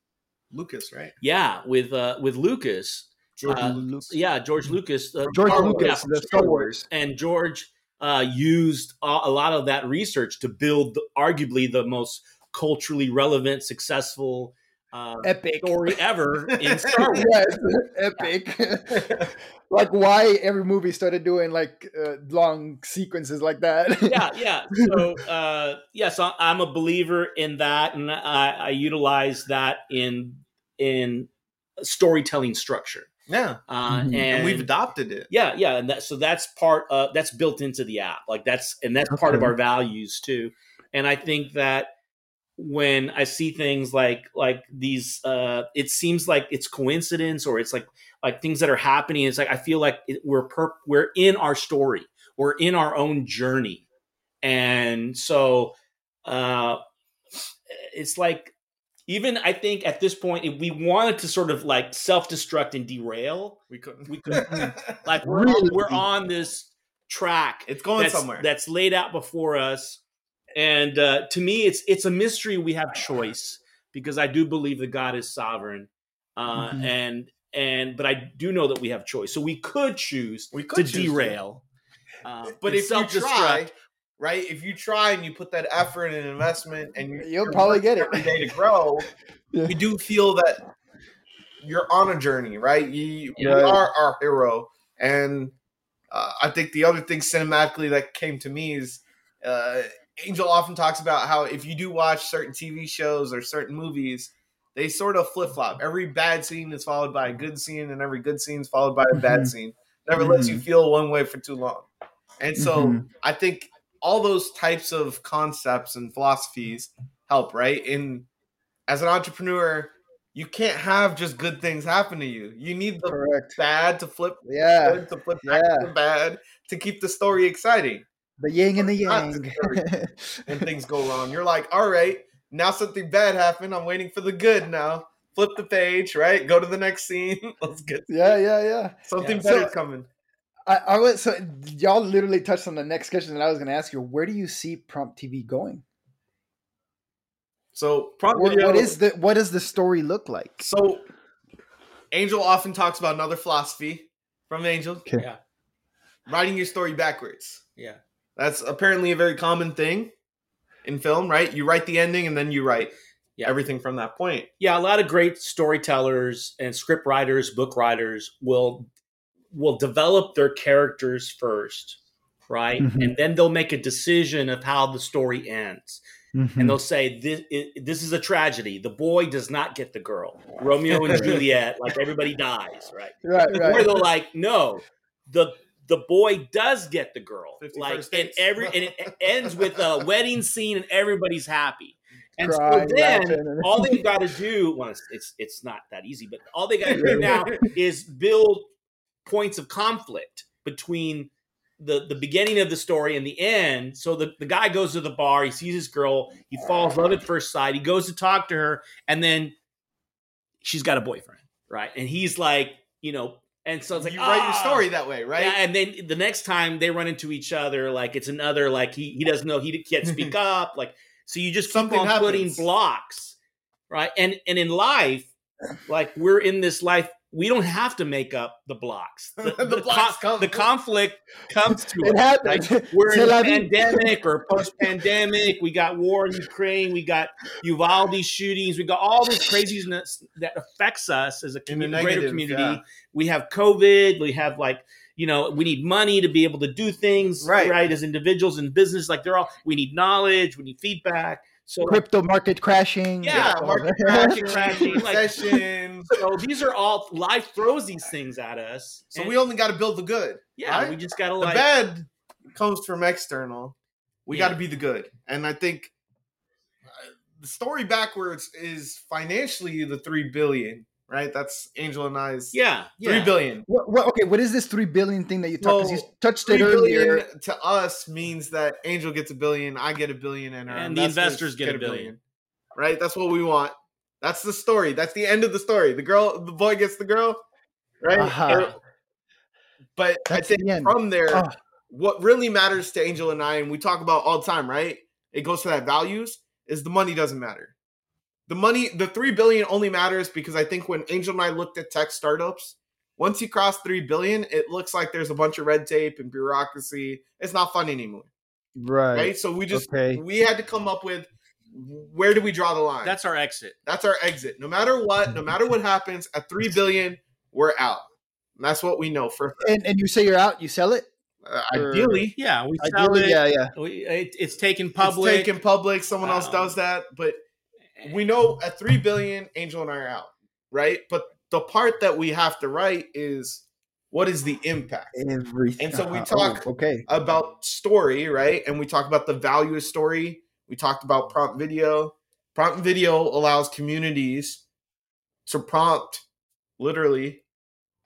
Lucas, right? yeah with uh, with lucas George Uh, Lucas. yeah george lucas uh, George Star Wars. Lucas, Yeah, the Star Wars. and George uh, used a, a lot of that research to build the, arguably the most culturally relevant, successful uh, Epic. story ever in Star Wars. yes, epic. like why every movie started doing like uh, long sequences like that. yeah, yeah. So, uh, yes, I- I'm a believer in that, and I, I utilize that in in storytelling structure. Yeah, Uh, Mhm. and, and we've adopted it. yeah yeah and that so that's part of that's built into the app like that's and that's part of our values too and i think that when i see things like like these uh it seems like it's coincidence or it's like like things that are happening it's like i feel like it, we're per we're in our story we're in our own journey and so uh it's like even i think at this point if we wanted to sort of like self-destruct and derail We couldn't. We couldn't. like we're Really? on, we're on this track it's going that's, somewhere. that's laid out before us and uh, to me it's it's a mystery we have choice because i do believe that god is sovereign uh, Mhm. and and but I do know that we have choice, so we could choose We to could choose to. derail. Uh, But and if you self-destruct. try, right? If you try and you put that effort and investment, and you, You'll you're probably working get it. every day to grow, Yeah. we do feel that you're on a journey, right? You, you Right. are our hero, and uh, I think the other thing cinematically that came to me is uh, Angel often talks about how if you do watch certain TV shows or certain movies, they sort of flip flop. Every bad scene is followed by a good scene, and every good scene is followed by a bad Mhm. scene. Never lets you Mhm. feel one way for too long. And so Mhm. I think all those types of concepts and philosophies help, right? And as an entrepreneur, you can't have just good things happen to you. You need the Correct. bad to flip Yeah. good to flip back Yeah. to bad to keep the story exciting. The yin and the yang. and things go wrong, you're like, all right, now something bad happened. I'm waiting for the good now. Flip the page, right? Go to the next scene. Let's get yeah, yeah, yeah. something Yeah. better So- coming. I, I was so y'all literally touched on the next question that I was going to ask you. Where do you see Prompt TV going? So prompt What, video, what is the what does the story look like? So, Angel often talks about another philosophy from Angel Okay. Yeah. writing your story backwards. Yeah. That's apparently a very common thing in film, right? You write the ending and then you write Yeah. everything from that point. yeah a lot of great storytellers and script writers book writers will will develop their characters first right? Mhm. and then they'll make a decision of how the story ends. Mm-hmm. and they'll say this, it, this is a tragedy. The boy does not get the girl. Romeo and juliet like everybody dies right? Right, or right. they're like no the the boy does get the girl. 51st like and every and it ends with a wedding scene and everybody's happy. And so then laughing, all they've got to do well it's, it's it's not that easy but all they got to do now is build points of conflict between the the beginning of the story and the end so the, the guy goes to the bar he sees this girl he falls in love at first sight he goes to talk to her and then she's got a boyfriend right and he's like you know and so it's like you write your "Ah." story that way, right? Yeah, and then the next time they run into each other, like it's another like he he doesn't know he can't speak up, like so you just keep Something on putting blocks, right? And and in life, like we're in this life, we don't have to make up the blocks. The, The the blocks con- come. the conflict comes to It us. happens. Like, we're in a pandemic or post-pandemic. We got war in Ukraine. We got Uvalde shootings. We got all this craziness that affects us as a In the commu- greater community. yeah. We have COVID. We have like you know we need money to be able to do things Right. right, as individuals and business. Like they're all we need knowledge. We need feedback. So Crypto market crashing. Yeah, Yeah, market crashing, crashing, crashing, like- recessions. so these are all life throws these things at us. So And, we only got to build the good. yeah right? we just gotta The like bad comes from external. We Yeah. got to be the good, and I think uh, the story backwards is financially the three billion, right? That's Angel and I's yeah yeah. three billion. What, what, okay, what is this three billion thing that you talked? Because you touched it earlier. to us means that Angel gets a billion, I get a billion, and, our And the investors get a billion. Right? That's what we want. That's the story. That's the end of the story. The girl, the boy gets the girl, right? Uh-huh. Or- but I That's think the from there, Oh. what really matters to Angel and I, and we talk about all the time, right? It goes to that values, is the money doesn't matter. The money, the three billion only matters because I think when Angel and I looked at tech startups, once you cross three billion, it looks like there's a bunch of red tape and bureaucracy. It's not fun anymore. Right. Right. So we just Okay. we had to come up with where do we draw the line? That's our exit. That's our exit. No matter what, no matter what happens, at three billion, we're out. And that's what we know for And, and you say you're out, you sell it? uh, ideally. Yeah, we sell Ideally, it. yeah, yeah. We, it. It's taken public. It's taken public. Someone else Um, does that, but we know at three billion, Angel and I are out, right? But the part that we have to write is what is the impact Everything. And so we uh-huh. talk- Oh, okay. about story, right? And we talk about the value of story. We talked about prompt video. Prompt video allows communities to prompt, literally,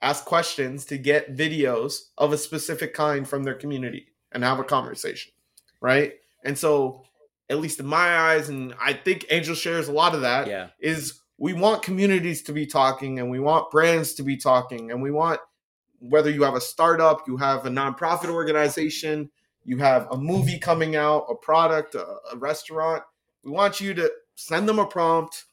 ask questions to get videos of a specific kind from their community and have a conversation, right? And so, at least in my eyes, and I think Angel shares a lot of that, yeah, is we want communities to be talking and we want brands to be talking and we want whether you have a startup, you have a nonprofit organization, you have a movie coming out, a product, a, a restaurant, we want you to send them a prompt,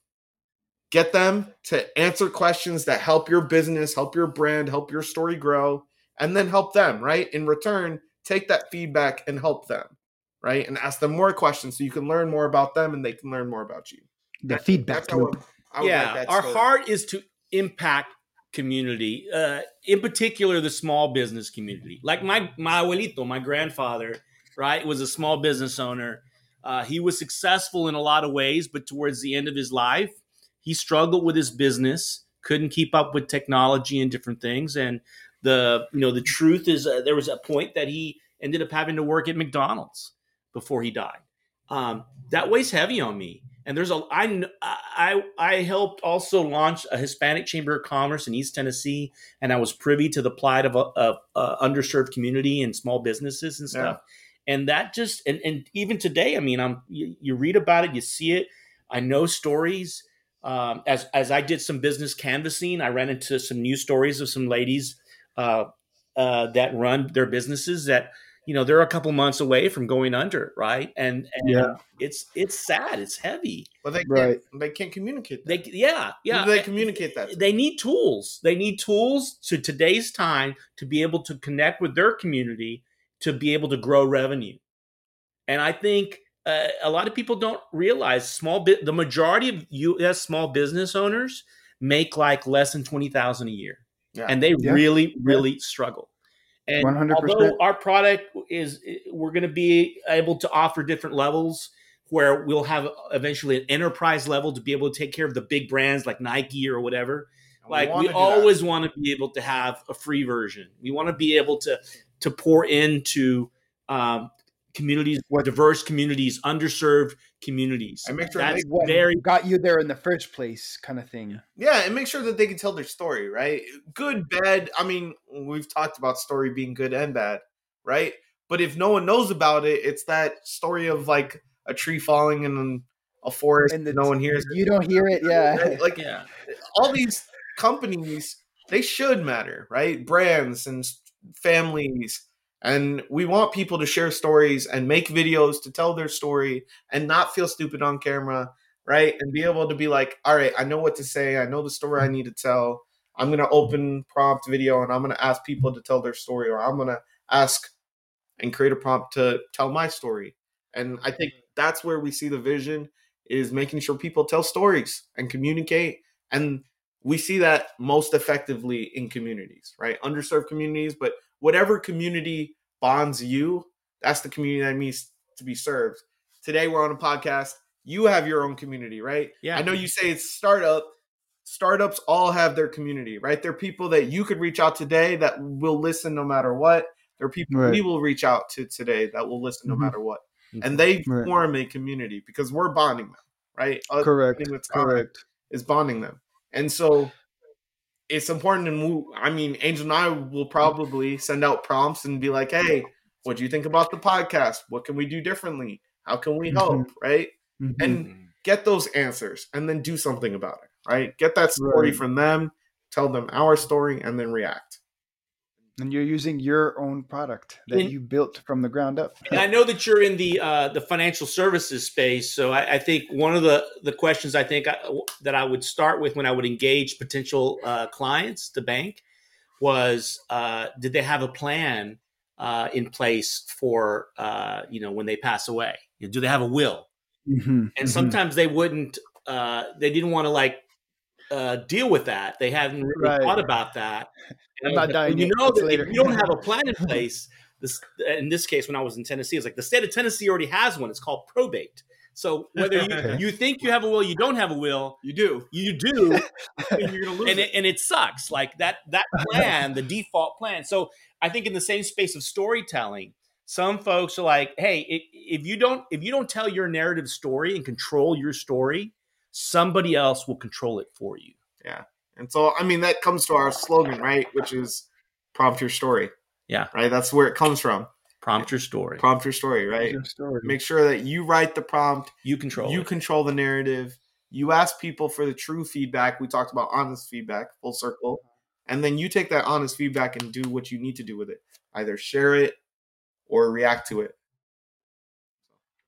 get them to answer questions that help your business, help your brand, help your story grow, and then help them, right? In return, take that feedback and help them, right? And ask them more questions so you can learn more about them and they can learn more about you. The feedback That's how loop. I would yeah, like our story. heart is to impact community, uh, in particular the small business community. Like my my abuelito, my grandfather, right, was a small business owner. Uh, he was successful in a lot of ways, but towards the end of his life, he struggled with his business, couldn't keep up with technology and different things. And the you know the truth is, uh, there was a point that he ended up having to work at McDonald's before he died. Um, that weighs heavy on me. And there's a I I I helped also launch a Hispanic Chamber of Commerce in East Tennessee, and I was privy to the plight of a, of a underserved community and small businesses and stuff. And that just and, and even today, I mean, I'm you, you read about it, you see it. I know stories. Um, as as I did some business canvassing, I ran into some news stories of some ladies uh, uh, that run their businesses that you know they're a couple months away from going under, right? And, and Yeah. it's it's sad, it's heavy. but they can't, Right. they can't communicate. That. They yeah yeah do they communicate that. They need tools. They need tools to today's time to be able to connect with their community to be able to grow revenue. And I think uh, a lot of people don't realize small bit the majority of U.S. small business owners make like less than twenty thousand a year, Yeah. and they Yeah. really really struggle. And 100%. although our product is, we're going to be able to offer different levels where we'll have eventually an enterprise level to be able to take care of the big brands like Nike or whatever And like wanna we always want to be able to have a free version we want to be able to to pour into um, communities what diverse communities underserved communities And make sure that's they- what very got you there in the first place, kind of thing. Yeah, and make sure that they can tell their story, right? Good, bad. I mean, we've talked about story being good and bad, right? But if no one knows about it, it's that story of like a tree falling in a forest And and the- no one hears it. You don't hear it, yeah. Right? Like yeah all these companies, they should matter, right? Brands and families. And we want people to share stories and make videos to tell their story and not feel stupid on camera, right? And be able to be like, all right, I know what to say. I know the story I need to tell. I'm going to open prompt video and I'm going to ask people to tell their story, or I'm going to ask and create a prompt to tell my story. And I think that's where we see the vision is making sure people tell stories and communicate. And we see that most effectively in communities, right? Underserved communities, but whatever community bonds you, that's the community that needs to be served. Today we're on a podcast. You have your own community, right? yeah I know you say it's startup. Startups all have their community, right? They're people that you could reach out today that will listen no matter what. There are people Right. we will reach out to today that will listen no Mhm. matter what. And they Right. form a community because we're bonding them, right? Us Correct. spending with time Correct. is bonding them. And so it's important to move. I mean, Angel and I will probably send out prompts and be like, hey, what do you think about the podcast? What can we do differently? How can we help? Right? Mhm. And get those answers and then do something about it. Right? Get that story Right. from them, tell them our story, and then react. And you're using your own product that And- you built from the ground up. And I know that you're in the uh, the financial services space, so I, I think one of the the questions I think I, that I would start with when I would engage potential uh, clients, the bank, was uh, did they have a plan uh, in place for uh, you know when they pass away? Do they have a will? Mhm, And mhm. sometimes they wouldn't. Uh, they didn't want to like uh, deal with that. They hadn't really Right. thought about that. I'm And not I was like, dying You know that later. if you don't have a plan in place, this in this case, when I was in Tennessee, it's like the state of Tennessee already has one. It's called probate. So whether you, Okay. you think you have a will, you don't have a will, You do. you do, and you're gonna lose and it. it, and it sucks. Like that that plan, the default plan. So I think in the same space of storytelling, some folks are like, "Hey, if you don't if you don't tell your narrative story and control your story, somebody else will control it for you." Yeah. And so, I mean, that comes to our slogan, right? Which is prompt your story. Yeah. Right? That's where it comes from. Prompt your story. Prompt your story, right? Your story. Make sure that you write the prompt, You control. you it. control the narrative, you ask people for the true feedback. We talked about honest feedback, full circle. And then you take that honest feedback and do what you need to do with it. Either share it or react to it.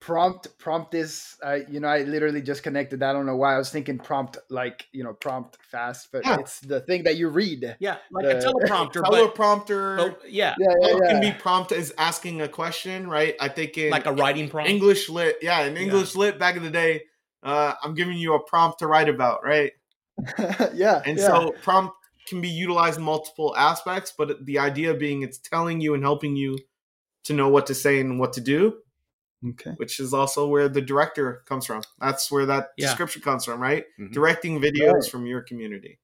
Prompt prompt is uh, you know i literally just connected that i don't know why i was thinking prompt like you know prompt fast but Yeah. it's the thing that you read Yeah, like The- a teleprompter, but Teleprompter. oh, yeah, yeah yeah, It yeah. can be prompt as asking a question, right? I think in like a writing prompt. English lit, yeah, in English lit back in the day, uh, I'm giving you a prompt to write about, right? yeah And yeah. so prompt can be utilized in multiple aspects, but the idea being it's telling you and helping you to know what to say and what to do, okay which is also where the director comes from. That's where that Yeah. description comes from, right? Mhm. Directing videos Right. from your community.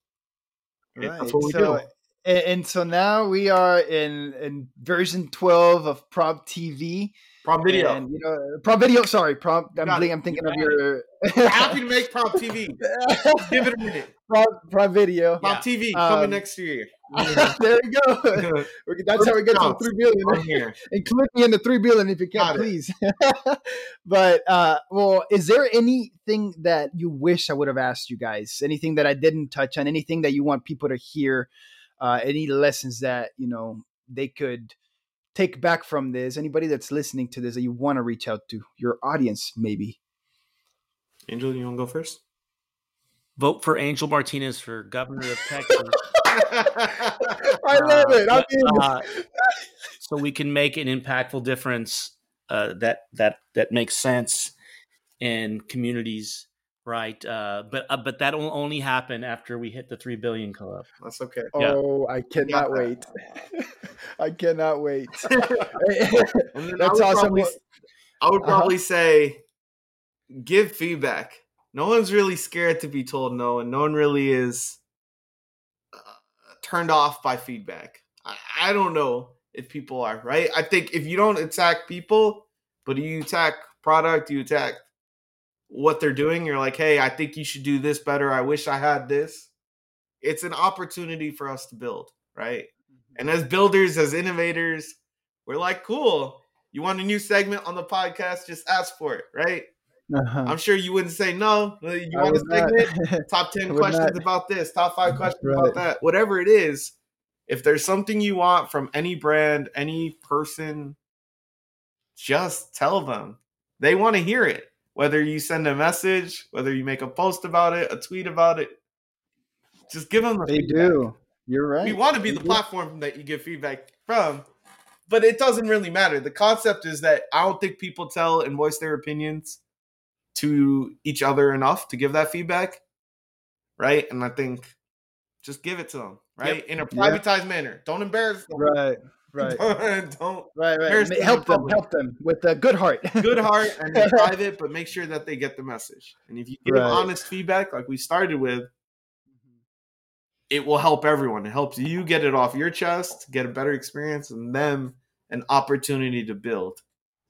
right That's what we so do. and, and so now we are in in version 12 of prompt tv Prompt video. and you know prompt video sorry prompt i'm, bling- I'm thinking of your happy to make prompt TV. Give it a minute. prompt, prompt video Prompt TV Um, coming next year. there you go that's how we get to three billion On here. include me in the three billion if you can, Got please. but uh, well, is there anything that you wish I would have asked you guys? Anything that I didn't touch on? Anything that you want people to hear? Uh, any lessons that you know they could take back from this? Anybody that's listening to this that you want to reach out to your audience, maybe? Angel, you want to go first? Vote for Angel Martinez for governor of Texas. I love it. I Uh, uh, so we can make an impactful difference uh, that that that makes sense in communities, right? Uh, but uh, but that will only happen after we hit the three billion club. That's okay. yeah. oh, I cannot that. wait. I cannot wait. That's I would awesome. Probably, I would Uh-huh. probably say, give feedback. No one's really scared to be told no, and no one really is uh, turned off by feedback. I, I don't know if people are right. I think if you don't attack people, but you attack product, you attack what they're doing. You're like, hey, I think you should do this better. I wish I had this. It's an opportunity for us to build, right? And as builders, as innovators, we're like, cool. You want a new segment on the podcast? Just ask for it, right? Uh-huh. I'm sure you wouldn't say no. You want a segment? Top 10 questions not. about this, top five questions Right. about that, whatever it is. If there's something you want from any brand, any person, just tell them. They want to hear it. Whether you send a message, whether you make a post about it, a tweet about it, just give them the They feedback. do. You're right. We want to be They the do. platform that you get feedback from, but it doesn't really matter. The concept is that I don't think people tell and voice their opinions to each other enough to give that feedback, right? And I think just give it to them, right? In a privatized manner. Don't embarrass them. Right. Right. don't Right. Right. Help them. public. Help them with a good heart. good heart and private, but make sure that they get the message. And if you give Right. honest feedback, like we started with, mm-hmm. it will help everyone. It helps you get it off your chest, get a better experience, and them an opportunity to build.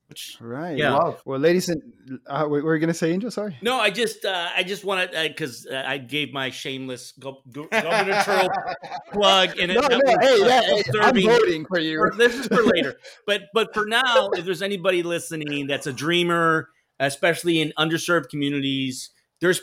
Which Right. Yeah. love. Well, ladies and uh, what were you gonna say, Angel? Sorry. No, I just uh, I just want wanted because uh, I gave my shameless go- go- gubernatorial plug and it, No, that no. was, Hey, uh, yeah, hey, I'm serving- voting for you. for- this is for later. But but for now, if there's anybody listening that's a dreamer, especially in underserved communities, there's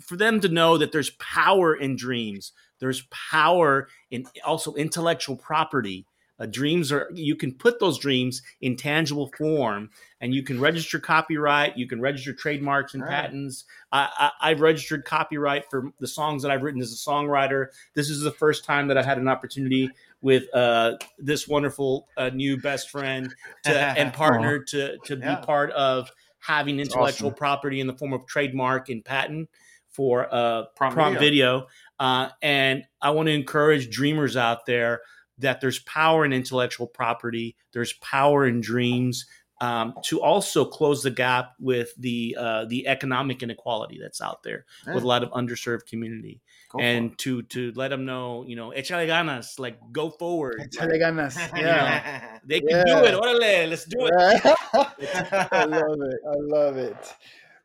for them to know that there's power in dreams. There's power in also intellectual property. Uh, dreams are you can put those dreams in tangible form, and you can register copyright. You can register trademarks and Right. patents. I, I, I've registered copyright for the songs that I've written as a songwriter. This is the first time that I had an opportunity with uh, this wonderful uh, new best friend to, and partner to to Yeah. be part of having intellectual awesome. property in the form of trademark and patent for uh, Prompt prompt video. video. Uh, and I want to encourage dreamers out there that there's power in intellectual property, there's power in dreams. Um, to also close the gap with the uh, the economic inequality that's out there with a lot of underserved community, Go and to to let them know, you know, échale ganas, like go forward. Échale ganas. it. Yeah. They can Yeah. do it. Orale, let's do it. I love it. I love it.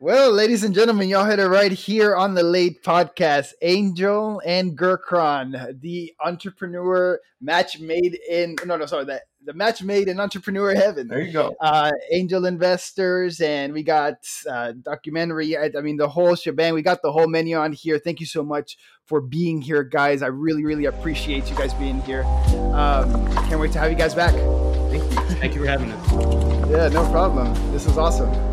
Well, ladies and gentlemen, y'all heard it right here on the Late Podcast. Angel and Gurkaran, the entrepreneur match made in no, no, sorry, that the match made in entrepreneur heaven. there you go. Uh, angel investors, and we got uh, documentary. I, I mean, the whole shebang. We got the whole menu on here. Thank you so much for being here, guys. I really, really appreciate you guys being here. Um, can't wait to have you guys back. Thank you Thank you for having us. Yeah, no problem. This is awesome.